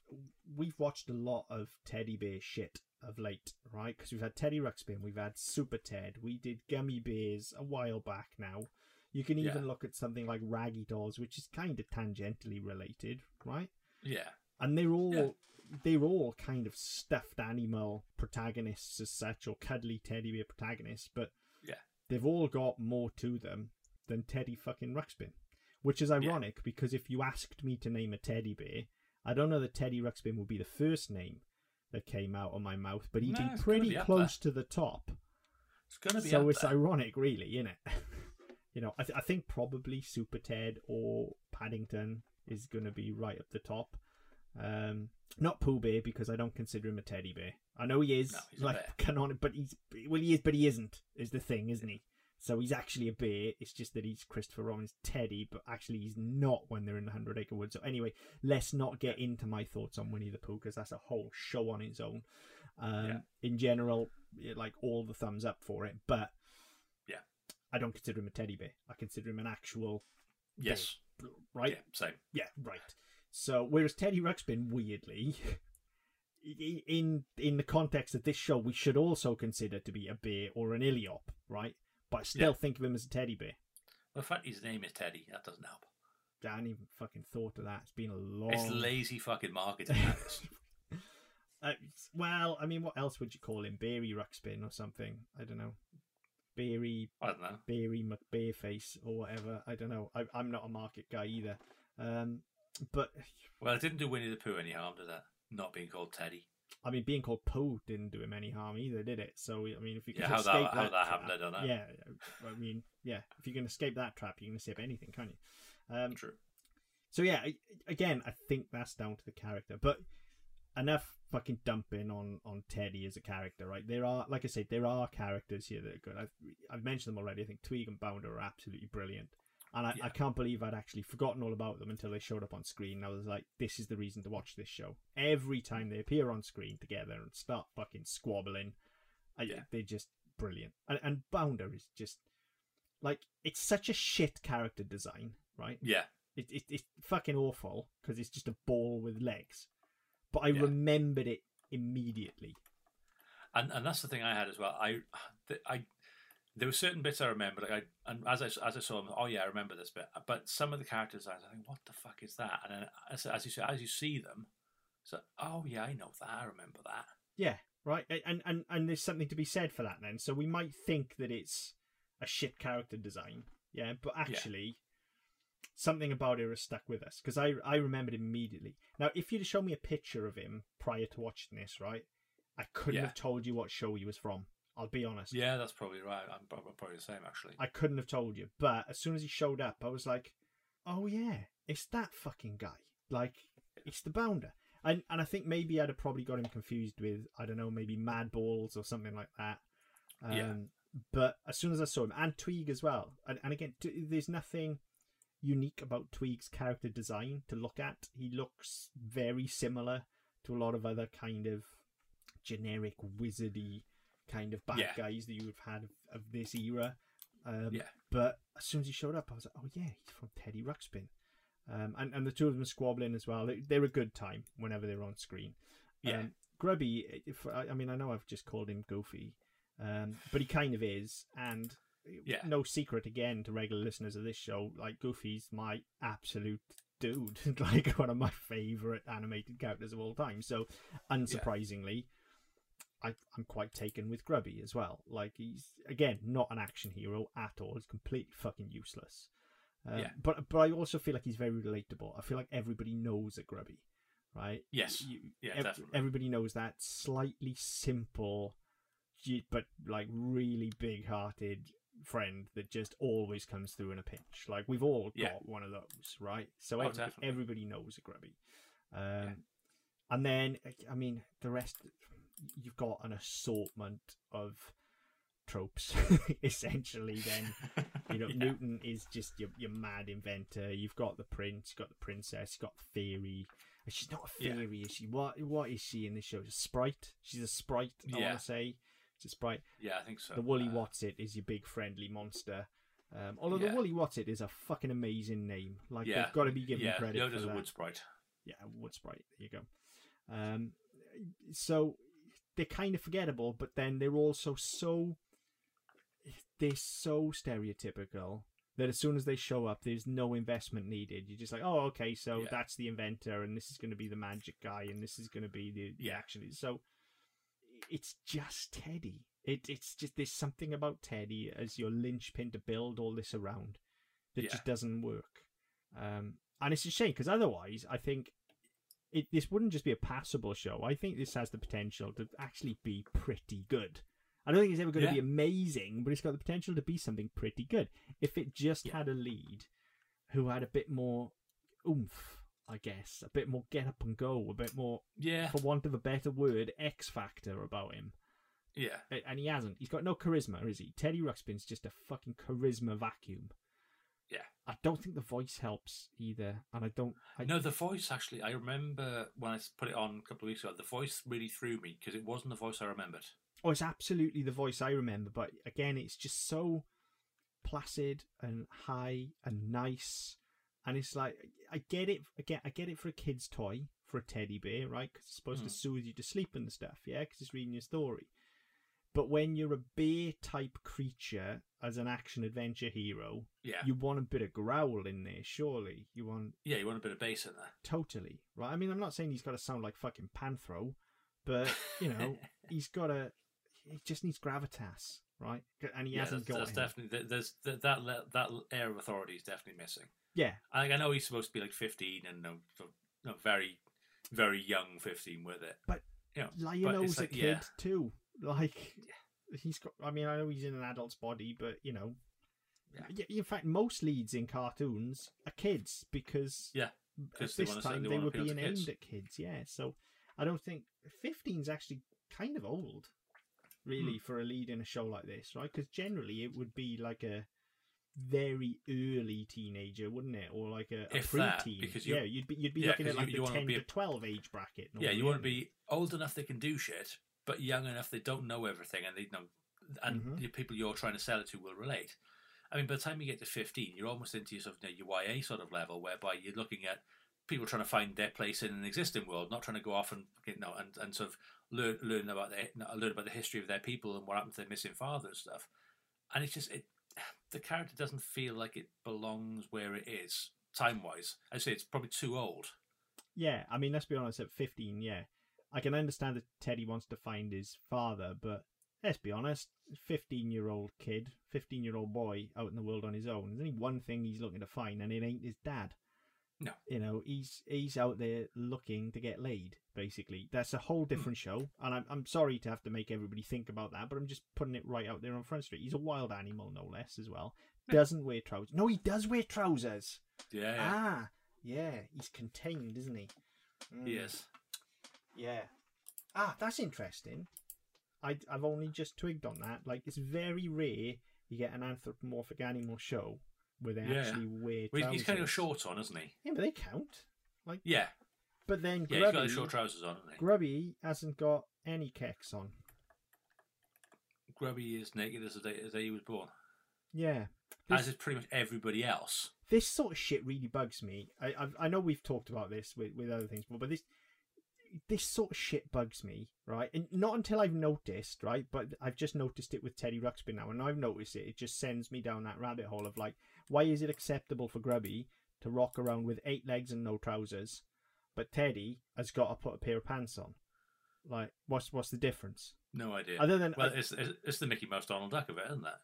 we've watched a lot of Teddy Bear shit of late, right? Because we've had Teddy Ruxpin, we've had Super Ted, we did Gummi Bears a while back now. You can even Yeah. look at something like Raggy Dolls, which is kind of tangentially related, right? yeah, And they're all Yeah. they're all kind of stuffed animal protagonists as such, or cuddly teddy bear protagonists, but Yeah. they've all got more to them than Teddy fucking Ruxpin. Which is ironic because if you asked me to name a teddy bear, I don't know that Teddy Ruxpin would be the first name that came out of my mouth, but he'd No, be pretty be close to the top. it's gonna be So it's there. ironic, really, isn't it? you know, I, th- I think probably Super Ted or Paddington is going to be right up the top. Um, not Pooh Bear because I don't consider him a teddy bear. I know he is No, like canonic, but he's well, he is, but he isn't. Is the thing, isn't he? So he's actually a bear. It's just that he's Christopher Robin's Teddy, but actually he's not when they're in the Hundred Acre Wood. So anyway, let's not get into my thoughts on Winnie the Pooh because that's a whole show on its own. Um, Yeah. In general, like all the thumbs up for it, but Yeah. I don't consider him a teddy bear. I consider him an actual Yes. bear, right? Yeah. Same. Yeah, right. So whereas Teddy Ruxpin, weirdly, in in the context of this show, we should also consider to be a bear or an Illiop, right? But I still Yeah. think of him as a teddy bear. The fact his name is Teddy that doesn't help. I hadn't even fucking thought of that. It's been a long. It's lazy fucking marketing. Uh, well, I mean, what else would you call him? Beary Ruxpin or something? I don't know. Beary, I don't know. Beary McBearface or whatever. I don't know. I, I'm not a market guy either. Um, but Well, it didn't do Winnie the Pooh any harm, did that? Not being called Teddy. I mean, being called Poe didn't do him any harm either, did it? So, I mean, if you can Yeah, escape that- how that trap- happened, I don't know. Yeah, I mean, yeah, if you can escape that trap, you can escape anything, can't you? Um, True. so yeah, again, I think that's down to the character, but enough fucking dumping on on Teddy as a character, right? There are, like I said, there are characters here that are good. I've I've mentioned them already. I think Tweeg and Bounder are absolutely brilliant. And I, Yeah. I can't believe I'd actually forgotten all about them until they showed up on screen. And I was like, this is the reason to watch this show. Every time they appear on screen together and start fucking squabbling, I, Yeah. they're just brilliant. And, and Bounder is just like, it's such a shit character design, right? Yeah. It, it, it's fucking awful because it's just a ball with legs. But I Yeah. remembered it immediately. And and that's the thing I had as well. I, I, there were certain bits I remember. Like I, and as I as I saw them, oh yeah, I remember this bit. But some of the characters, I was like, what the fuck is that? And then as, as you say, as you see them, so oh yeah, I know that. I remember that. Yeah, right. And and and there's something to be said for that then. So we might think that it's a shit character design, yeah, but actually something about it has stuck with us because I I remembered immediately. Now, if you'd have shown me a picture of him prior to watching this, right, I couldn't Yeah. have told you what show he was from. I'll be honest. Yeah, that's probably right. I'm, I'm probably the same actually. I couldn't have told you. But as soon as he showed up, I was like, "Oh yeah, it's that fucking guy." Like, it's the Bounder. And and I think maybe I'd have probably got him confused with I don't know, maybe Madballs or something like that. Um, Yeah. But as soon as I saw him and Tweeg as well, and and again, t- there's nothing unique about Tweeg's character design to look at. He looks very similar to a lot of other kind of generic wizardy kind of bad Yeah. guys that you would have had of, of this era. Um, Yeah. But as soon as he showed up, I was like, oh yeah, he's from Teddy Ruxpin. Um, and, and the two of them squabbling as well. They, they're a good time whenever they're on screen. Yeah. Um, Grubby, if I, I mean, I know I've just called him Goofy, um, but he kind of is. And Yeah. no secret again to regular listeners of this show, like Goofy's my absolute dude, like one of my favorite animated characters of all time. So, unsurprisingly, I, I'm quite taken with Grubby as well. Like he's again not an action hero at all. He's completely fucking useless. Um, Yeah. But but I also feel like he's very relatable. I feel like everybody knows a Grubby, right? Yes. You- Yeah, ev- definitely. Everybody knows that slightly simple, but like really big-hearted friend that just always comes through in a pinch. Like we've all got Yeah. one of those, right? So Oh, every- definitely. everybody knows a grubby. Um, Yeah. And then, I mean, the rest, you've got an assortment of tropes, essentially. Then you know, Yeah. Newton is just your your mad inventor. You've got the prince, you've got the princess, you've got the fairy. She's not a Yeah. fairy, is she? What what is she in this show? A sprite? She's a sprite. I Yeah. want to say she's a sprite. Yeah, I think so. the Woolly Uh, Whatsit is your big friendly monster. Um, although Yeah. the Woolly Whatsit is a fucking amazing name. Like Yeah. they've got to be given yeah, credit Yoda's for a that. wood sprite. Yeah, wood sprite. There you go. Um, so they're kind of forgettable, but then they're also so they're so stereotypical that as soon as they show up, there's no investment needed. You're just like, oh, okay, so Yeah. that's the inventor, and this is going to be the magic guy, and this is going to be the, the Yeah. action. So it's just Teddy. It, it's just there's something about Teddy as your linchpin to build all this around that Yeah. just doesn't work. Um, and it's a shame because otherwise, I think it this wouldn't just be a passable show. I think this has the potential to actually be pretty good. I don't think it's ever going to be amazing, but it's got the potential to be something pretty good if it just Yeah. had a lead who had a bit more oomph. I guess. A bit more get up and go, a bit more, Yeah, for want of a better word, X factor about him. yeah. And he hasn't. He's got no charisma, is he? Teddy Ruxpin's just a fucking charisma vacuum. Yeah. I don't think the voice helps either, and I don't. I, No, the voice actually. I remember when I put it on a couple of weeks ago. The voice really threw me because it wasn't the voice I remembered. Oh, it's absolutely the voice I remember, but again, it's just so placid and high and nice, and it's like I get it. Again, I get it for a kid's toy for a teddy bear, right? Because it's supposed to Mm. soothe you to sleep and stuff, yeah. Because it's reading your story. But when you're a bear type creature as an action adventure hero, Yeah, you want a bit of growl in there, surely. You want yeah. You want a bit of bass in there. totally right. I mean, I'm not saying he's got to sound like fucking Panthro, but you know, he's got a. He just needs gravitas, right? And he yeah, hasn't that's, got that's definitely there's that that that air of authority is definitely missing. Yeah, I, I know he's supposed to be like 15 and no, no very very young 15 with it. But you know, Lion-O's like- a kid yeah. too. Like he's got. I mean, I know he's in an adult's body, but you know, Yeah. In fact, most leads in cartoons are kids because Yeah, at this time they they were being kids. aimed at kids. Yeah, so I don't think 15's actually kind of old, really, Hmm. for a lead in a show like this, right? Because generally it would be like a very early teenager, wouldn't it, or like a, a If that, preteen? because you- yeah, you'd be you'd be yeah, looking at you- like you the wanna ten to a- twelve age bracket. yeah. You want to be old enough they can do shit, but young enough they don't know everything, and they know, and Mhm. the people you're trying to sell it to will relate. I mean, by the time you get to 15, you're almost into your sort of you know, your YA sort of level, whereby you're looking at people trying to find their place in an existing world, not trying to go off and you know and, and sort of learn learn about their learn about the history of their people and what happened to their missing father and stuff. And it's just it, the character doesn't feel like it belongs where it is time wise. I say it's probably too old. Yeah, I mean, let's be honest. At fifteen, yeah, I can understand that Teddy wants to find his father, but let's be honest, fifteen-year-old kid, fifteen-year-old boy out in the world on his own. There's only one thing he's looking to find, and it ain't his dad. No. you know, he's he's out there looking to get laid. Basically, that's a whole different show, and I'm I'm sorry to have to make everybody think about that, but I'm just putting it right out there on Front Street. He's a wild animal, no less, as well. Doesn't wear trousers. No, he does wear trousers. Yeah, yeah. Ah, yeah, he's contained, isn't he? Mm, yes. Yeah. Ah, that's interesting. I I've only just twigged on that. Like, it's very rare you get an anthropomorphic animal show where they Yeah. actually wear Well, trousers. he's kind of short on, isn't he? Yeah, but they count. Like, yeah, But then yeah. He's Grubby, got his short trousers on, hasn't he? Grubby hasn't got any kecks on. Grubby is naked as the day, as the day he was born, Yeah. as is pretty much everybody else. this sort of shit really bugs me. I I've, I know we've talked about this with, with other things, but, but this this sort of shit bugs me, right? And not until I've noticed, right? But I've just noticed it with Teddy Ruxpin now, and I've noticed it. It just sends me down that rabbit hole of like, why is it acceptable for Grubby to rock around with eight legs and no trousers, but Teddy has got to put a pair of pants on? Like, what's what's the difference? No idea. Other than well, it's, it's it's the Mickey Mouse Donald Duck of it, isn't that?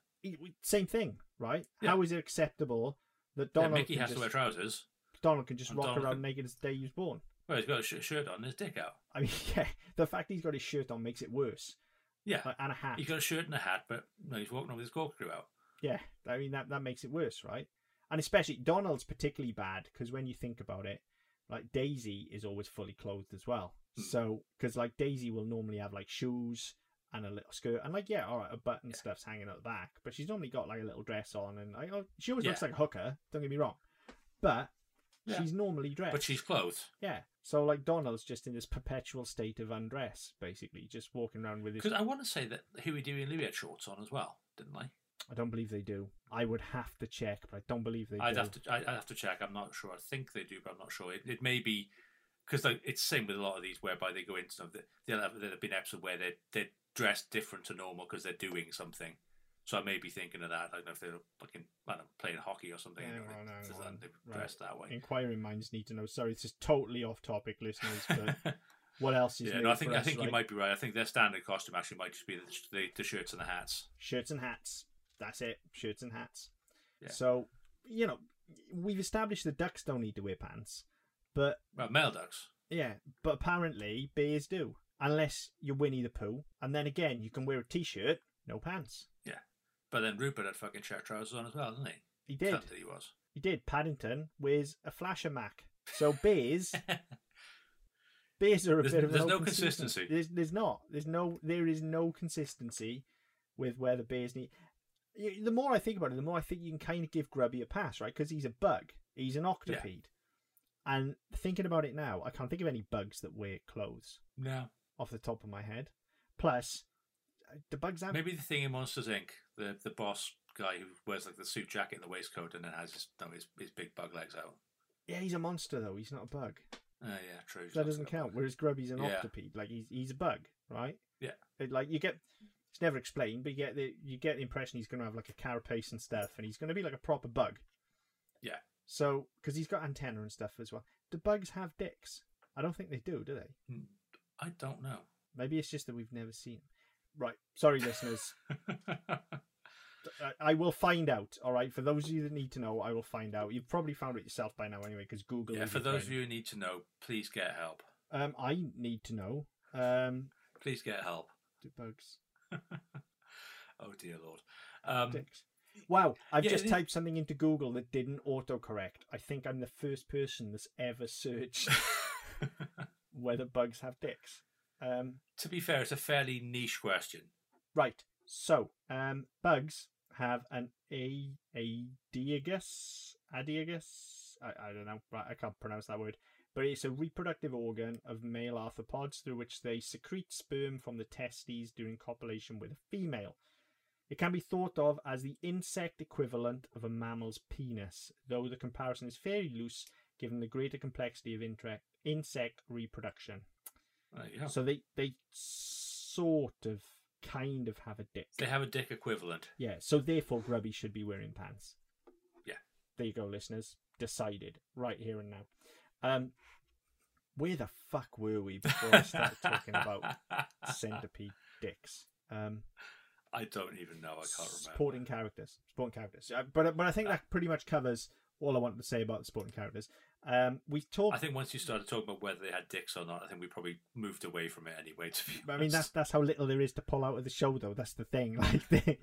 same thing, right? Yeah. How is it acceptable that Yeah, Donald Mickey can has just, to wear trousers. Donald can just rock Donald around can- naked as the day he was born? Well, he's got a sh- shirt on, and his dick out. I mean, yeah, the fact he's got his shirt on makes it worse. Yeah, Like, and a hat. he's got a shirt and a hat, but no, he's walking with his corkscrew out. Yeah, I mean that that makes it worse, right? And especially Donald's particularly bad because when you think about it, like Daisy is always fully clothed as well. Hmm. So because like Daisy will normally have like shoes and a little skirt and like yeah, all right, a button stuff's hanging at the back, but she's normally got like a little dress on and like oh, she always looks like a hooker. Don't get me wrong, but Yeah. she's normally dressed. But she's clothed. yeah. So like Donald's just in this perpetual state of undress, basically, just walking around with his. Because I want to say that Huey, Dewey, and Louie had shorts on as well, didn't they? I don't believe they do. I would have to check, but I don't believe they I'd do. have to I'd have to check. I'm not sure. I think they do, but I'm not sure. It, it may be because like, it's the same with a lot of these, whereby they go into. They'll have there'll have been episodes where they're they're dressed different to normal because they're doing something. So I may be thinking of that. I don't know if they're fucking I don't know, playing hockey or something. Hang and on, they- hang so on. they're Right. dressed that way. Inquiring minds need to know. Sorry, this is totally off topic, listeners. But what else is yeah, no, I think for I us, think you might be right. I think their standard costume actually might just be the, the, the shirts and the hats. shirts and hats. That's it. Shirts and hats. Yeah. So you know, we've established the ducks don't need to wear pants, but Well, male ducks. yeah, but apparently bears do, unless you're Winnie the Pooh, and then again you can wear a t-shirt, no pants. But then Rupert had fucking shirt trousers on as well, didn't he? He did. He was. He did. Paddington with a flasher mac. So bears, bears are a There's- bit of there's no consistency. There's, there's not. There's no. There is no consistency with where the bears need. The more I think about it, the more I think you can kind of give Grubby a pass, right? Because he's a bug. He's an octopede. And thinking about it now, I can't think of any bugs that wear clothes No. off the top of my head. Plus, the bugs have Maybe the thing in Monsters Inc. The the boss guy who wears like the suit jacket and the waistcoat and then has his no, his, his big bug legs out. Yeah, he's a monster though. He's not a bug. Oh yeah, true. So that doesn't count. Whereas Grubby's an Yeah. octopede. Like he's he's a bug, right? Yeah. It, like you get, it's never explained, but you get the you get the impression he's going to have like a carapace and stuff, and he's going to be like a proper bug. Yeah. So because he's got antenna and stuff as well. Do bugs have dicks? I don't think they do. Do they? Hmm. I don't know. Maybe it's just that we've never seen. 'em. Right. Sorry, listeners. I- will find out. All right. For those of you that need to know, I will find out. You've probably found it yourself by now anyway, because Google. yeah, for those of you who need to know, please get help. Um, I need to know. Um, Please get help. bugs Oh dear lord. Um, dicks? Wow, I've yeah, just it- typed something into Google that didn't autocorrect. I think I'm the first person that's ever searched whether bugs have dicks. Um, to be fair, it's a fairly niche question. right. So, um, bugs have an a adiogus, adiogus. I, I don't know. Right, I can't pronounce that word. But it's a reproductive organ of male arthropods through which they secrete sperm from the testes during copulation with a female. It can be thought of as the insect equivalent of a mammal's penis, though the comparison is fairly loose given the greater complexity of insect reproduction. There you. So they, they sort of kind of have a dick. They have a dick equivalent. Yeah, so therefore Grubby should be wearing pants. Yeah. There you go, listeners. Decided right here and now. Um, where the fuck were we before I started talking about centipede dicks? Um, I don't even know. I can't remember. supporting characters, supporting characters. Uh, but but I think that pretty much covers all I wanted to say about the supporting characters. Um, we talked. I think once you started talking about whether they had dicks or not, I think we probably moved away from it anyway. To be honest. I mean, that's that's how little there is to pull out of the show, though. That's the thing. Like the,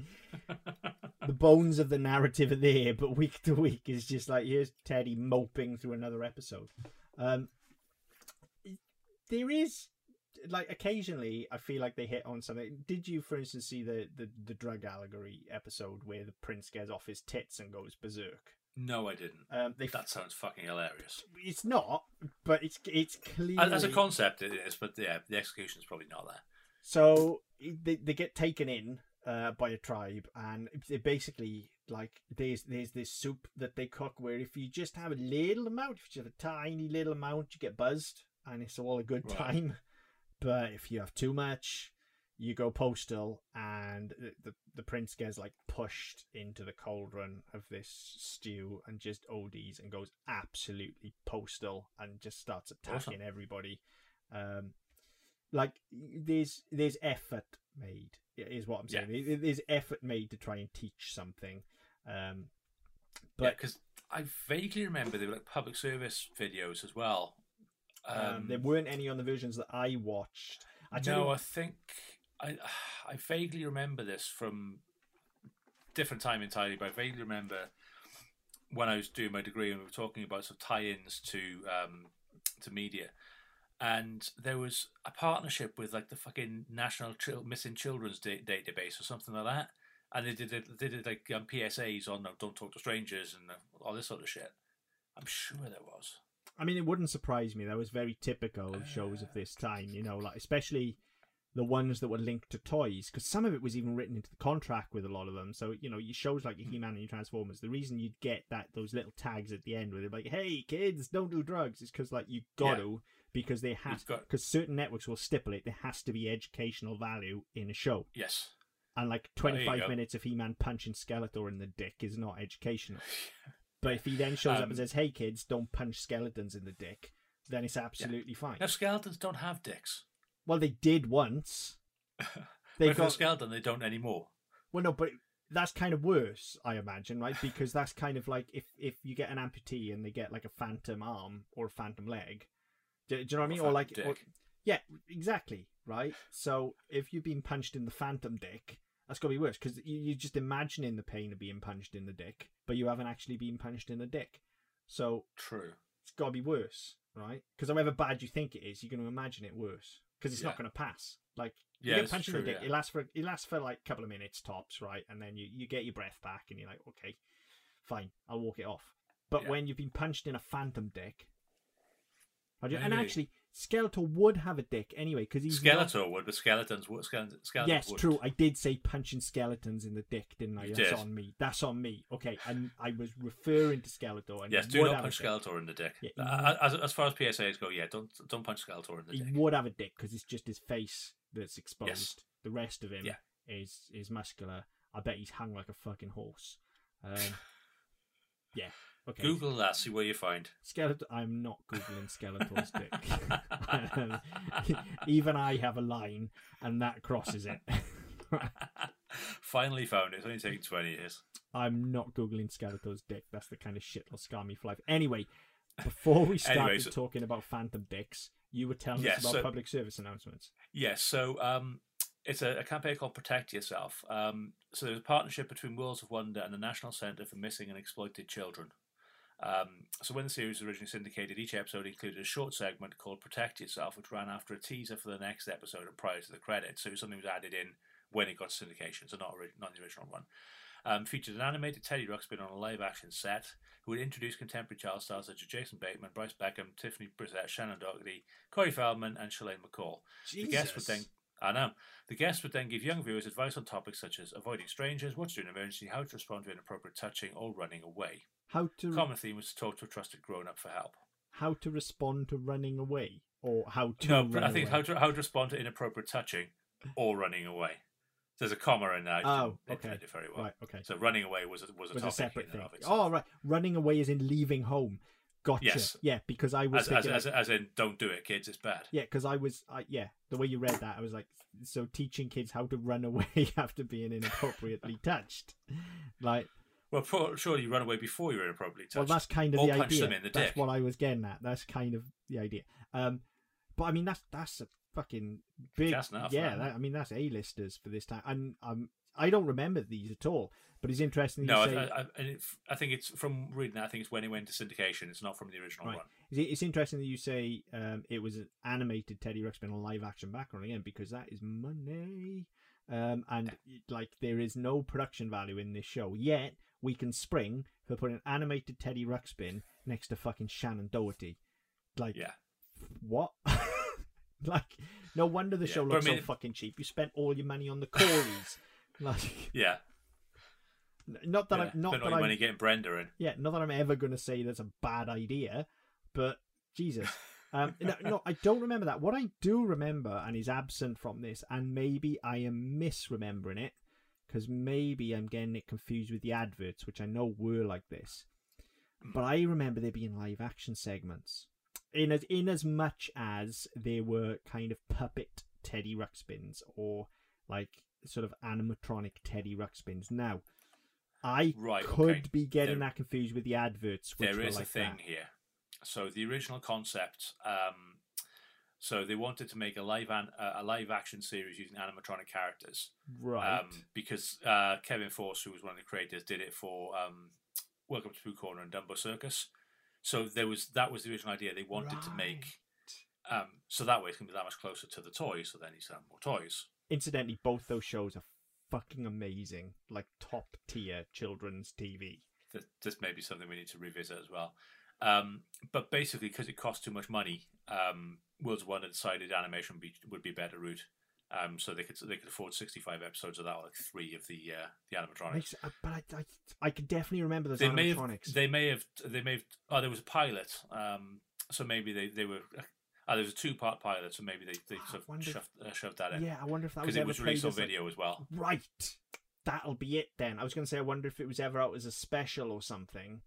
the bones of the narrative are there, but week to week is just like here's Teddy moping through another episode. Um, there is like occasionally I feel like they hit on something. Did you, for instance, see the the, the drug allegory episode where the prince gets off his tits and goes berserk? No, I didn't. Um, they That sounds fucking hilarious. it's not, but it's it's clearly As, as a concept, it is, but yeah, the execution is probably not there. So they they get taken in uh, by a tribe, and they basically like there's there's this soup that they cook where if you just have a little amount, if you just have a tiny little amount, you get buzzed, and it's all a good Right. time. But if you have too much, you go postal, and the, the prince gets like pushed into the cauldron of this stew and just ODs and goes absolutely postal and just starts attacking Awesome. everybody. Um, like there's there's effort made is what I'm saying. There- There's effort made to try and teach something. Um, But because I vaguely remember they were like public service videos as well. um, Um, there weren't any on the versions that I watched. I no, you I think I I vaguely remember this from different time entirely, but I vaguely remember when I was doing my degree and we were talking about sort of tie-ins to um, to media, and there was a partnership with like the fucking National Chil- Missing Children's da- Database or something like that, and they did it, they did like um, PSAs on uh, don't talk to strangers and uh, all this sort of shit. I'm sure there was. I mean, it wouldn't surprise me. That was very typical of shows of this time. You know, like especially the ones that were linked to toys, because some of it was even written into the contract with a lot of them. So you know, you shows like your He-Man and your Transformers. The reason you'd get that those little tags at the end where they're like, "Hey kids, don't do drugs," is because like you got Yeah. to because they have because certain networks will stipulate there has to be educational value in a show, yes. and like 25 go. minutes of He-Man punching Skeletor in the dick is not educational. But if he then shows up Um, and says, "Hey kids, don't punch skeletons in the dick," then it's absolutely fine. Now skeletons don't have dicks. Well, they did once. They got skeleton, they don't anymore. well, no, but that's kind of worse, I imagine, right? Because that's kind of like if if you get an amputee and they get like a phantom arm or a phantom leg. Do, do you know what I mean? Or like, or, yeah, exactly, right? So if you've been punched in the phantom dick, that's got to be worse because you, you're just imagining the pain of being punched in the dick, but you haven't actually been punched in the dick. So True. it's got to be worse, right? Because however bad you think it is, you're going to imagine it worse because it's not going to pass. Like Yeah, you get punched in the dick, yeah. it lasts for it lasts for like a couple of minutes tops, right? And then you you get your breath back, and you're like, okay, fine, I'll walk it off. But Yeah. when you've been punched in a phantom dick, you- and actually, Skeletor would have a dick anyway because he's not- Skeletor would, but skeletons would. Skeleton, skeletons Yes, wouldn't. true. I did say punching skeletons in the dick, didn't I? You That's did. on me. That's on me. Okay, and I was referring to Skeletor. And Yes, do would not punch. Skeletor in the dick. Yeah, he Uh, as, as far as PSAs go, yeah, don't don't punch Skeletor in the He dick. He would have a dick because it's just his face that's exposed. Yes. The rest of him Yeah. is is muscular. I bet he's hung like a fucking horse. Um, yeah. Okay. Google that, see where you find. Skeletor. I'm not googling Skeletor's dick. Even I have a line, and that crosses it. Finally found it. It's only taken 20 years. I'm not googling Skeletor's dick. That's the kind of shit that'll scar me for life. Anyway, before we started Anyway, so- talking about phantom dicks, you were telling Yes, us about so- public service announcements. Yes, so um, it's a, a campaign called Protect Yourself. Um, so there's a partnership between Worlds of Wonder and the National Centre for Missing and Exploited Children. Um, so when the series was originally syndicated, each episode included a short segment called Protect Yourself, which ran after a teaser for the next episode and prior to the credits. So something was added in when it got syndication, so not, not the original one. Um, featured an animated Teddy Ruxpin on a live action set who would introduce contemporary child stars such as Jason Bateman, Bryce Beckham, Tiffany Brissette, Shannen Doherty, Corey Feldman, and Shalane McCall. The guest would then I know. Um, the guests would then give young viewers advice on topics such as avoiding strangers, what to do in an emergency, how to respond to inappropriate touching, or running away. how to Common theme was to talk to a trusted grown up for help. how to respond to running away or how to No, I think away. how to how to respond to inappropriate touching or running away. There's a comma in there. Oh, okay. it very well. right okay So running away was a, was a was topic a separate in thing and oh right running away is in leaving home gotcha Yes. yeah because i was as, as, thinking as, as in, don't do it, kids. It's bad. yeah because i was I, yeah the way you read that i was like so teaching kids how to run away after being inappropriately touched like Well, pro- surely you run away before you're inappropriately touched. well that's kind of or the punch idea them in the that's dick. what i was getting at that's kind of the idea um but i mean that's that's a fucking big That's enough, yeah that, i mean that's a-listers for this time and um i don't remember these at all but it's interesting no, you say, I, I, and I think it's from reading that. I think it's when it went to syndication. It's not from the original Right. one. It's- It's interesting that you say um, it was an animated Teddy Ruxpin on live action background again because that is money. Um, and like there is no production value in this show yet. We can spring for putting animated Teddy Ruxpin next to fucking Shannen Doherty. Like Yeah. what? like no wonder the Yeah, show but I looks mean- so fucking cheap. You spent all your money on the Corys. like Yeah. not that yeah. I'm not Spent all that your I'm money getting Brenda in. yeah, not that I'm ever going to say that's a bad idea, but Jesus. Um, no, no, I don't remember that. What I do remember and is absent from this, and maybe I am misremembering it, because maybe I'm getting it confused with the adverts, which I know were like this. But I remember there being live action segments, in as in as much as they were kind of puppet Teddy Ruxpins or like sort of animatronic Teddy Ruxpins. Now, I Right, could okay. be getting There- that confused with the adverts. Which There like a thing that. here. So the original concept. Um, so they wanted to make a live an, uh, a live action series using animatronic characters. right? Um, because uh, Kevin Forse, who was one of the creators, did it for um, Welcome to Pooh Corner and Dumbo Circus. So there was that was the original idea. They wanted to make um, so that way it's going to be that much closer to the toys. So then he's done more toys. Incidentally, both those shows are fucking amazing, like top tier children's TV. Th- This may be something we need to revisit as well. Um, but basically, because it costs too much money, um, Worlds Wonder decided animation would be, would be a better route. Um, so they could they could afford sixty five episodes of that, like three of the uh, the animatronics. Uh, but I, I, I can definitely remember those they may have animatronics. they may have they may have oh there was a pilot um so maybe they they were oh, there was a two part pilot so maybe they, they Ah, sort of shoved, uh, shoved that in yeah, I wonder if that was because it ever was released on as a- video as well Right, that'll be it then. I was going to say, I wonder if it was ever out as a special or something.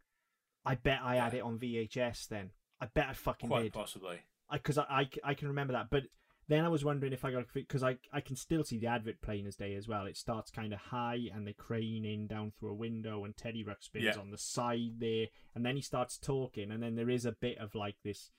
I bet I had it on VHS then. I bet I fucking quite did. possibly because I, I, I can remember that. But then I was wondering if I got because I I can still see the advert playing as day as well. It starts kind of high and they crane in down through a window and Teddy Ruxpin's Yeah. on the side there, and then he starts talking, and then there is a bit of like this,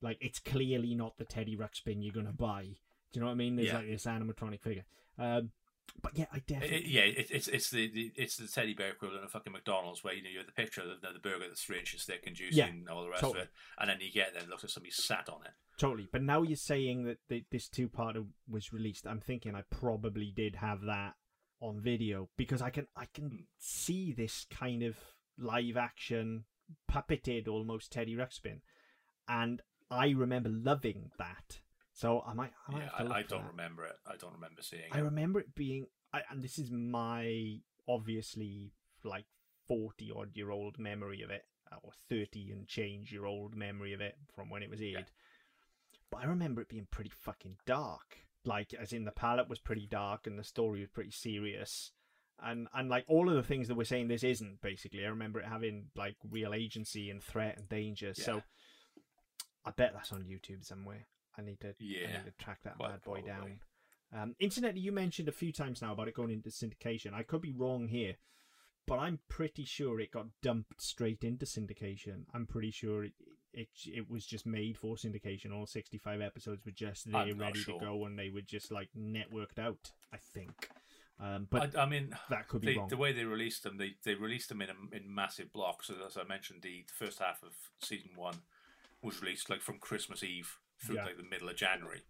like it's clearly not the Teddy Ruxpin you're gonna buy. Do you know what I mean? There's Yeah. like this animatronic figure. Um, But yeah, I definitely. It, yeah, it, it's it's the, the it's the teddy bear equivalent of fucking McDonald's, where you know you have the picture of the, the burger that's three inches thick and juicy Yeah, and all the rest totally. of it, and then you get there and it looks like somebody sat on it. Totally. But now you're saying that th- this two parter was released. I'm thinking I probably did have that on video because I can I can Hmm. see this kind of live action puppeted almost Teddy Ruxpin, and I remember loving that. So I might I might Yeah, have to look I, I don't that. remember it. I don't remember seeing I it. remember it being, I, and this is my obviously like forty odd year old memory of it, or thirty and change year old memory of it from when it was aired. But I remember it being pretty fucking dark. Like, as in the palette was pretty dark and the story was pretty serious. And and like all of the things that we're saying this isn't basically. I remember it having like real agency and threat and danger. So I bet that's on YouTube somewhere. I need to yeah, I need to track that bad boy down. Um, incidentally, you mentioned a few times now about it going into syndication. I could be wrong here, but I'm pretty sure it got dumped straight into syndication. I'm pretty sure it it, it was just made for syndication. All 65 episodes were just there, ready sure. to go, and they were just like networked out. I think, um, but I, I mean, that could be the, wrong. the way they released them, they, they released them in a, in massive blocks. So as I mentioned, the, the first half of season one was released like from Christmas Eve through Yeah. like the middle of January,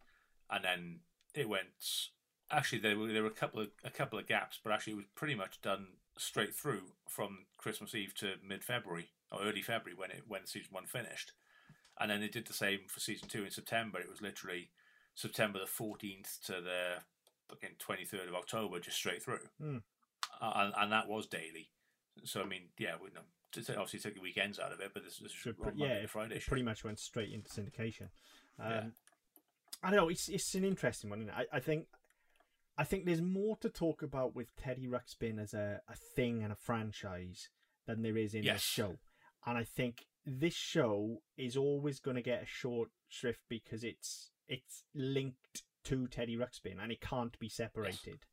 and then it went. Actually, there were there were a couple of a couple of gaps, but actually it was pretty much done straight through from Christmas Eve to mid February or early February when it when season one finished, and then they did the same for season two in September. It was literally September the fourteenth to the fucking twenty third of October, just straight through, uh, and, and that was daily. So I mean, yeah, we know. Obviously, took the weekends out of it, but this, this So is pre- on Monday yeah, Friday. it pretty much went straight into syndication. Um, Yeah. I don't know. It's it's an interesting one. Isn't it? I, I think I think there's more to talk about with Teddy Ruxpin as a, a thing and a franchise than there is in Yes. this show. And I think this show is always going to get a short shrift because it's it's linked to Teddy Ruxpin and it can't be separated.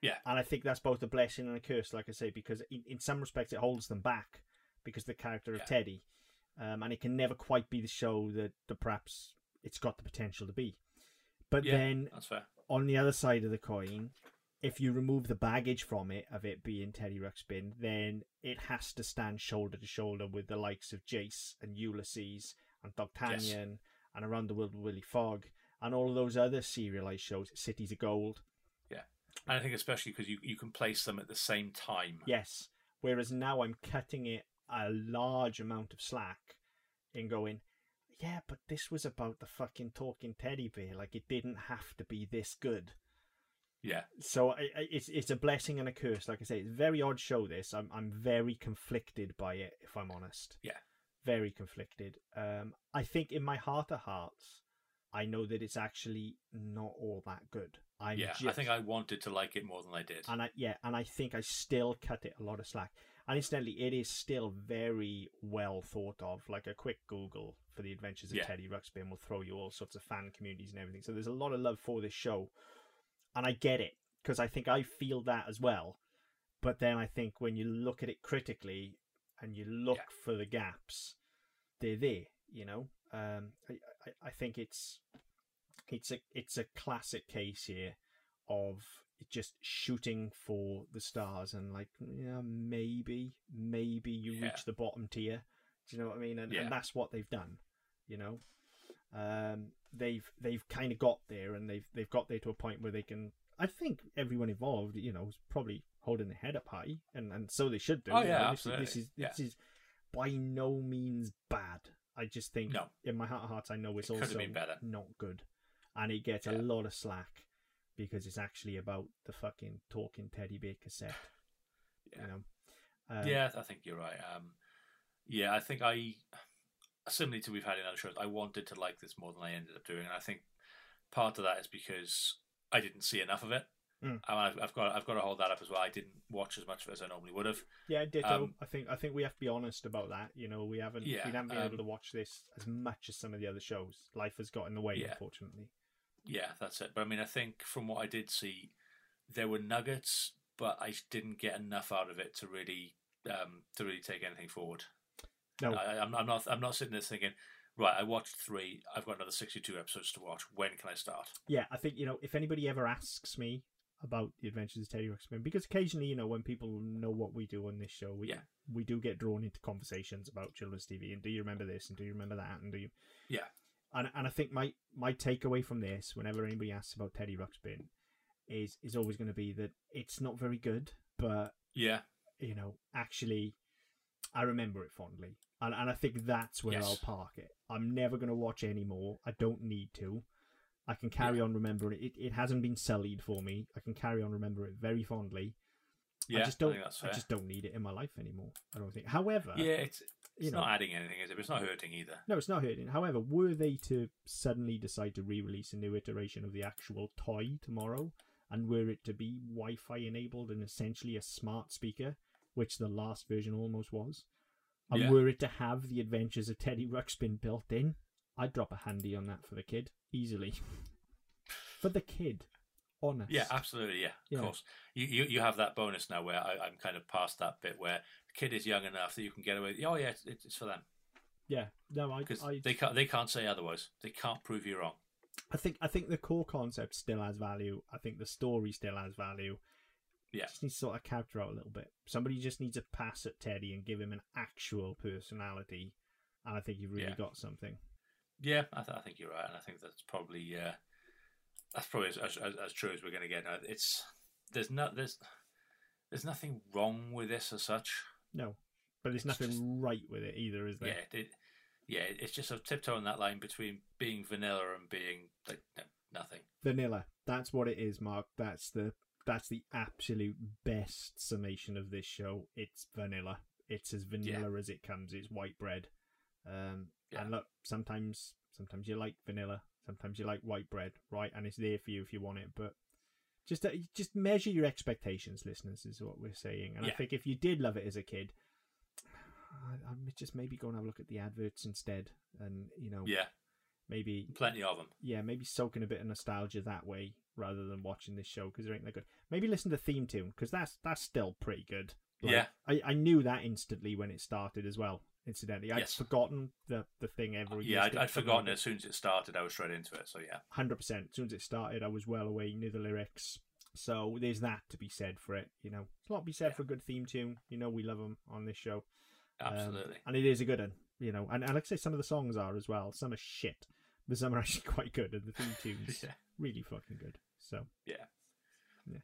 Yeah. And I think that's both a blessing and a curse, like I say, because in, in some respects it holds them back because the character of Yeah. Teddy, um, and it can never quite be the show that, that perhaps it's got the potential to be. But Yeah. then on the other side of the coin, if you remove the baggage from it of it being Teddy Ruxpin, then it has to stand shoulder to shoulder with the likes of Jayce and Ulysses and D'Artagnan and Around the World with Willy Fogg and all of those other serialized shows, Cities of Gold. Yeah, and I think especially because you, you can place them at the same time. Yes. Whereas now I'm cutting it a large amount of slack in going, yeah, but this was about the fucking talking teddy bear. Like it didn't have to be this good. Yeah. So I, I, it's it's a blessing and a curse. Like I say, it's a very odd show. This I'm I'm very conflicted by it. If I'm honest. Yeah. Very conflicted. Um, I think in my heart of hearts, I know that it's actually not all that good. I'm yeah. I think I wanted to like it more than I did. and I yeah, and I think I still cut it a lot of slack. And incidentally, it is still very well thought of. Like a quick Google for the Adventures of Yeah. Teddy Ruxpin will throw you all sorts of fan communities and everything. So there's a lot of love for this show, and I get it because I think I feel that as well. But then I think when you look at it critically and you look Yeah. for the gaps, they're there. You know, um, I, I I think it's it's a it's a classic case here of just shooting for the stars and like yeah maybe maybe you Yeah. reach the bottom tier. Do you know what i mean? And, Yeah. and that's what they've done you know? Um they've they've kind of got there and they've they've got there to a point where they can i think everyone involved you know is probably holding their head up high and and so they should do. Oh, you yeah, know, this, is- this absolutely. is this is by no means bad. I just think No. in my heart of hearts i know it's It also not good. And it gets a lot of slack because it's actually about the fucking talking teddy bear cassette. Yeah. You know. Um, yeah, I think you're right. Um, yeah, I think I, similarly to we've had in other shows, I wanted to like this more than I ended up doing, and I think part of that is because I didn't see enough of it. Mm. And I've, I've got I've got to hold that up as well. I didn't watch as much of it as I normally would have. Yeah, ditto. Um, I think I think we have to be honest about that. You know, we haven't Yeah, we haven't been um, able to watch this as much as some of the other shows. Life has got in the way, Yeah. unfortunately. Yeah, that's it. But I mean, I think from what I did see, there were nuggets, but I didn't get enough out of it to really um, to really take anything forward. No. I, I'm, I'm not. I'm not sitting there thinking, right, I watched three. I've got another 62 episodes to watch. When can I start? Yeah, I think you know if anybody ever asks me about the Adventures of Teddy Ruxpin because occasionally, you know, when people know what we do on this show, we Yeah. we do get drawn into conversations about children's TV. And do you remember this? And do you remember that? And do you? Yeah. And and I think my my takeaway from this, whenever anybody asks about Teddy Ruxpin, is is always going to be that it's not very good, but Yeah, you know, actually, I remember it fondly, and and I think that's where Yes. I'll park it. I'm never going to watch any more. I don't need to. I can carry on remembering it. it. It hasn't been sullied for me. I can carry on remembering it very fondly. Yeah. I just don't. that's I just don't need it in my life anymore. I don't think. However, yeah, it's you it's know, not adding anything, is it? But it's not hurting either. no, it's not hurting. However, were they to suddenly decide to re-release a new iteration of the actual toy tomorrow, and were it to be Wi-Fi enabled and essentially a smart speaker, which the last version almost was, and Yeah. were it to have the Adventures of Teddy Ruxpin built in, I'd drop a handy on that for the kid easily. for the kid, honest. Yeah, absolutely. Yeah, Yeah. of course. You, you you have that bonus now where I, I'm kind of past that bit where the kid is young enough that you can get away. Oh yeah, it's, it's for them yeah. No, I, because I, they can't they can't say otherwise. They can't prove you wrong. I think, I think the core concept still has value. I think the story still has value. Yeah. just needs to sort of character out a little bit. Somebody just needs to pass at Teddy and give him an actual personality, and I think you've really Yeah. got something. Yeah, I, th- I think you're right, and I think that's probably uh, that's probably as, as, as true as we're going to get. It's there's not there's there's nothing wrong with this as such. No, but there's nothing just- right with it either, is there? Yeah, it, yeah, it's just a tiptoeing that line between being vanilla and being like no, nothing. Vanilla. That's what it is, Mark. That's the that's the absolute best summation of this show. It's vanilla. It's as vanilla as it comes. It's white bread. Um, Yeah. And look, sometimes sometimes you like vanilla, sometimes you like white bread, right? And it's there for you if you want it. But just uh, just measure your expectations, listeners, is what we're saying. And I think if you did love it as a kid, I, I would just maybe go and have a look at the adverts instead, and you know, Yeah, maybe plenty of them. yeah, maybe soaking a bit of nostalgia that way rather than watching this show because it ain't that good. Maybe listen to the theme tune because that's that's still pretty good. Like, Yeah. I, I knew that instantly when it started as well. Incidentally, I'd Yes. forgotten the the thing every Yeah, I'd, I'd forgotten as soon as it started. I was straight into it. So yeah, Hundred percent. As soon as it started, I was well away, knew the lyrics. So there's that to be said for it. You know, it's a lot to be said Yeah. for a good theme tune. You know, we love them on this show. Um, absolutely. and it is a good one, you know. And, and like I say, some of the songs are as well. Some are shit, but some are actually quite good. And the theme tunes yeah, really fucking good. So yeah.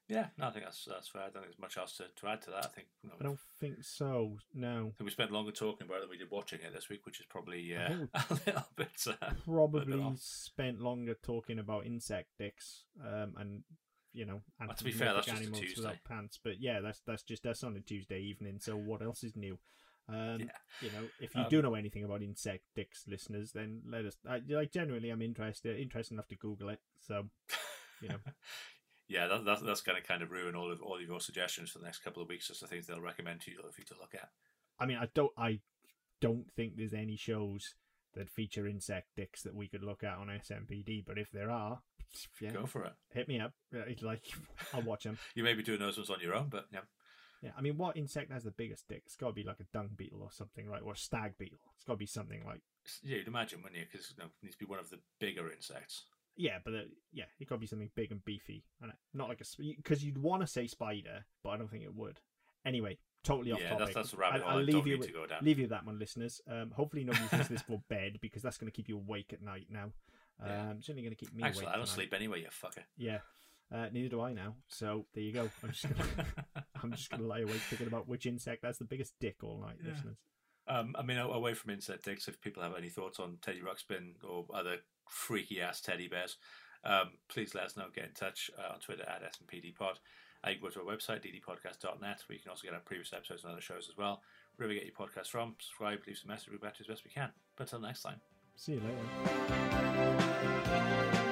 Yeah, no, I think that's that's fair. I don't think there's much else to, to add to that. I think you know, I don't think so. No, I think we spent longer talking about it than we did watching it this week, which is probably I uh, a little bit. Uh, probably off. spent longer talking about insect dicks. Um, and you know, Well, to be fair, that's just a animals Tuesday. without pants. But yeah, that's that's just us on a Tuesday evening. So what else is new? Um, Yeah. you know, if you Um, do know anything about insect dicks, listeners, then let us. I, like genuinely, I'm interested interested enough to Google it. So you know, yeah, that, that's that's going to kind of ruin all of all of your suggestions for the next couple of weeks as the things they'll recommend to you for you to look at. I mean, I don't, I don't think there's any shows that feature insect dicks that we could look at on SMPD. But if there are, yeah, Go for it. hit me up. It's like I'll watch them. You may be doing those ones on your own, but yeah, Yeah, I mean, what insect has the biggest dick? It's got to be like a dung beetle or something, right? Or a stag beetle. It's got to be something like. yeah, you'd imagine, wouldn't you? Because you know, it needs to be one of the bigger insects. Yeah, but uh, yeah, it got to be something big and beefy, and not like a because you'd want to say spider, but I don't think it would. Anyway, totally off yeah, topic. that's that's a rabbit I- hole. I'll leave you with- to go down. leave you with that one, listeners. Um, hopefully nobody to this for bed because that's going to keep you awake at night now. Um, Yeah. It's only going to keep me awake. Actually, awake. I don't tonight. sleep anyway, you fucker. Yeah, uh, neither do I now. So there you go. I'm just gonna, I'm just gonna lie awake thinking about which insect has the biggest dick all night, Yeah. listeners. Um, I mean, away from insect dicks, if people have any thoughts on Teddy Ruxpin or other freaky ass teddy bears, um, please let us know. Get in touch uh, on Twitter at SMPDPod. Uh, you can go to our website, ddpodcast.net, where you can also get our previous episodes and other shows as well. Wherever you get your podcasts from, subscribe, leave some message, we'll be back to as best we can. But until next time. See you later.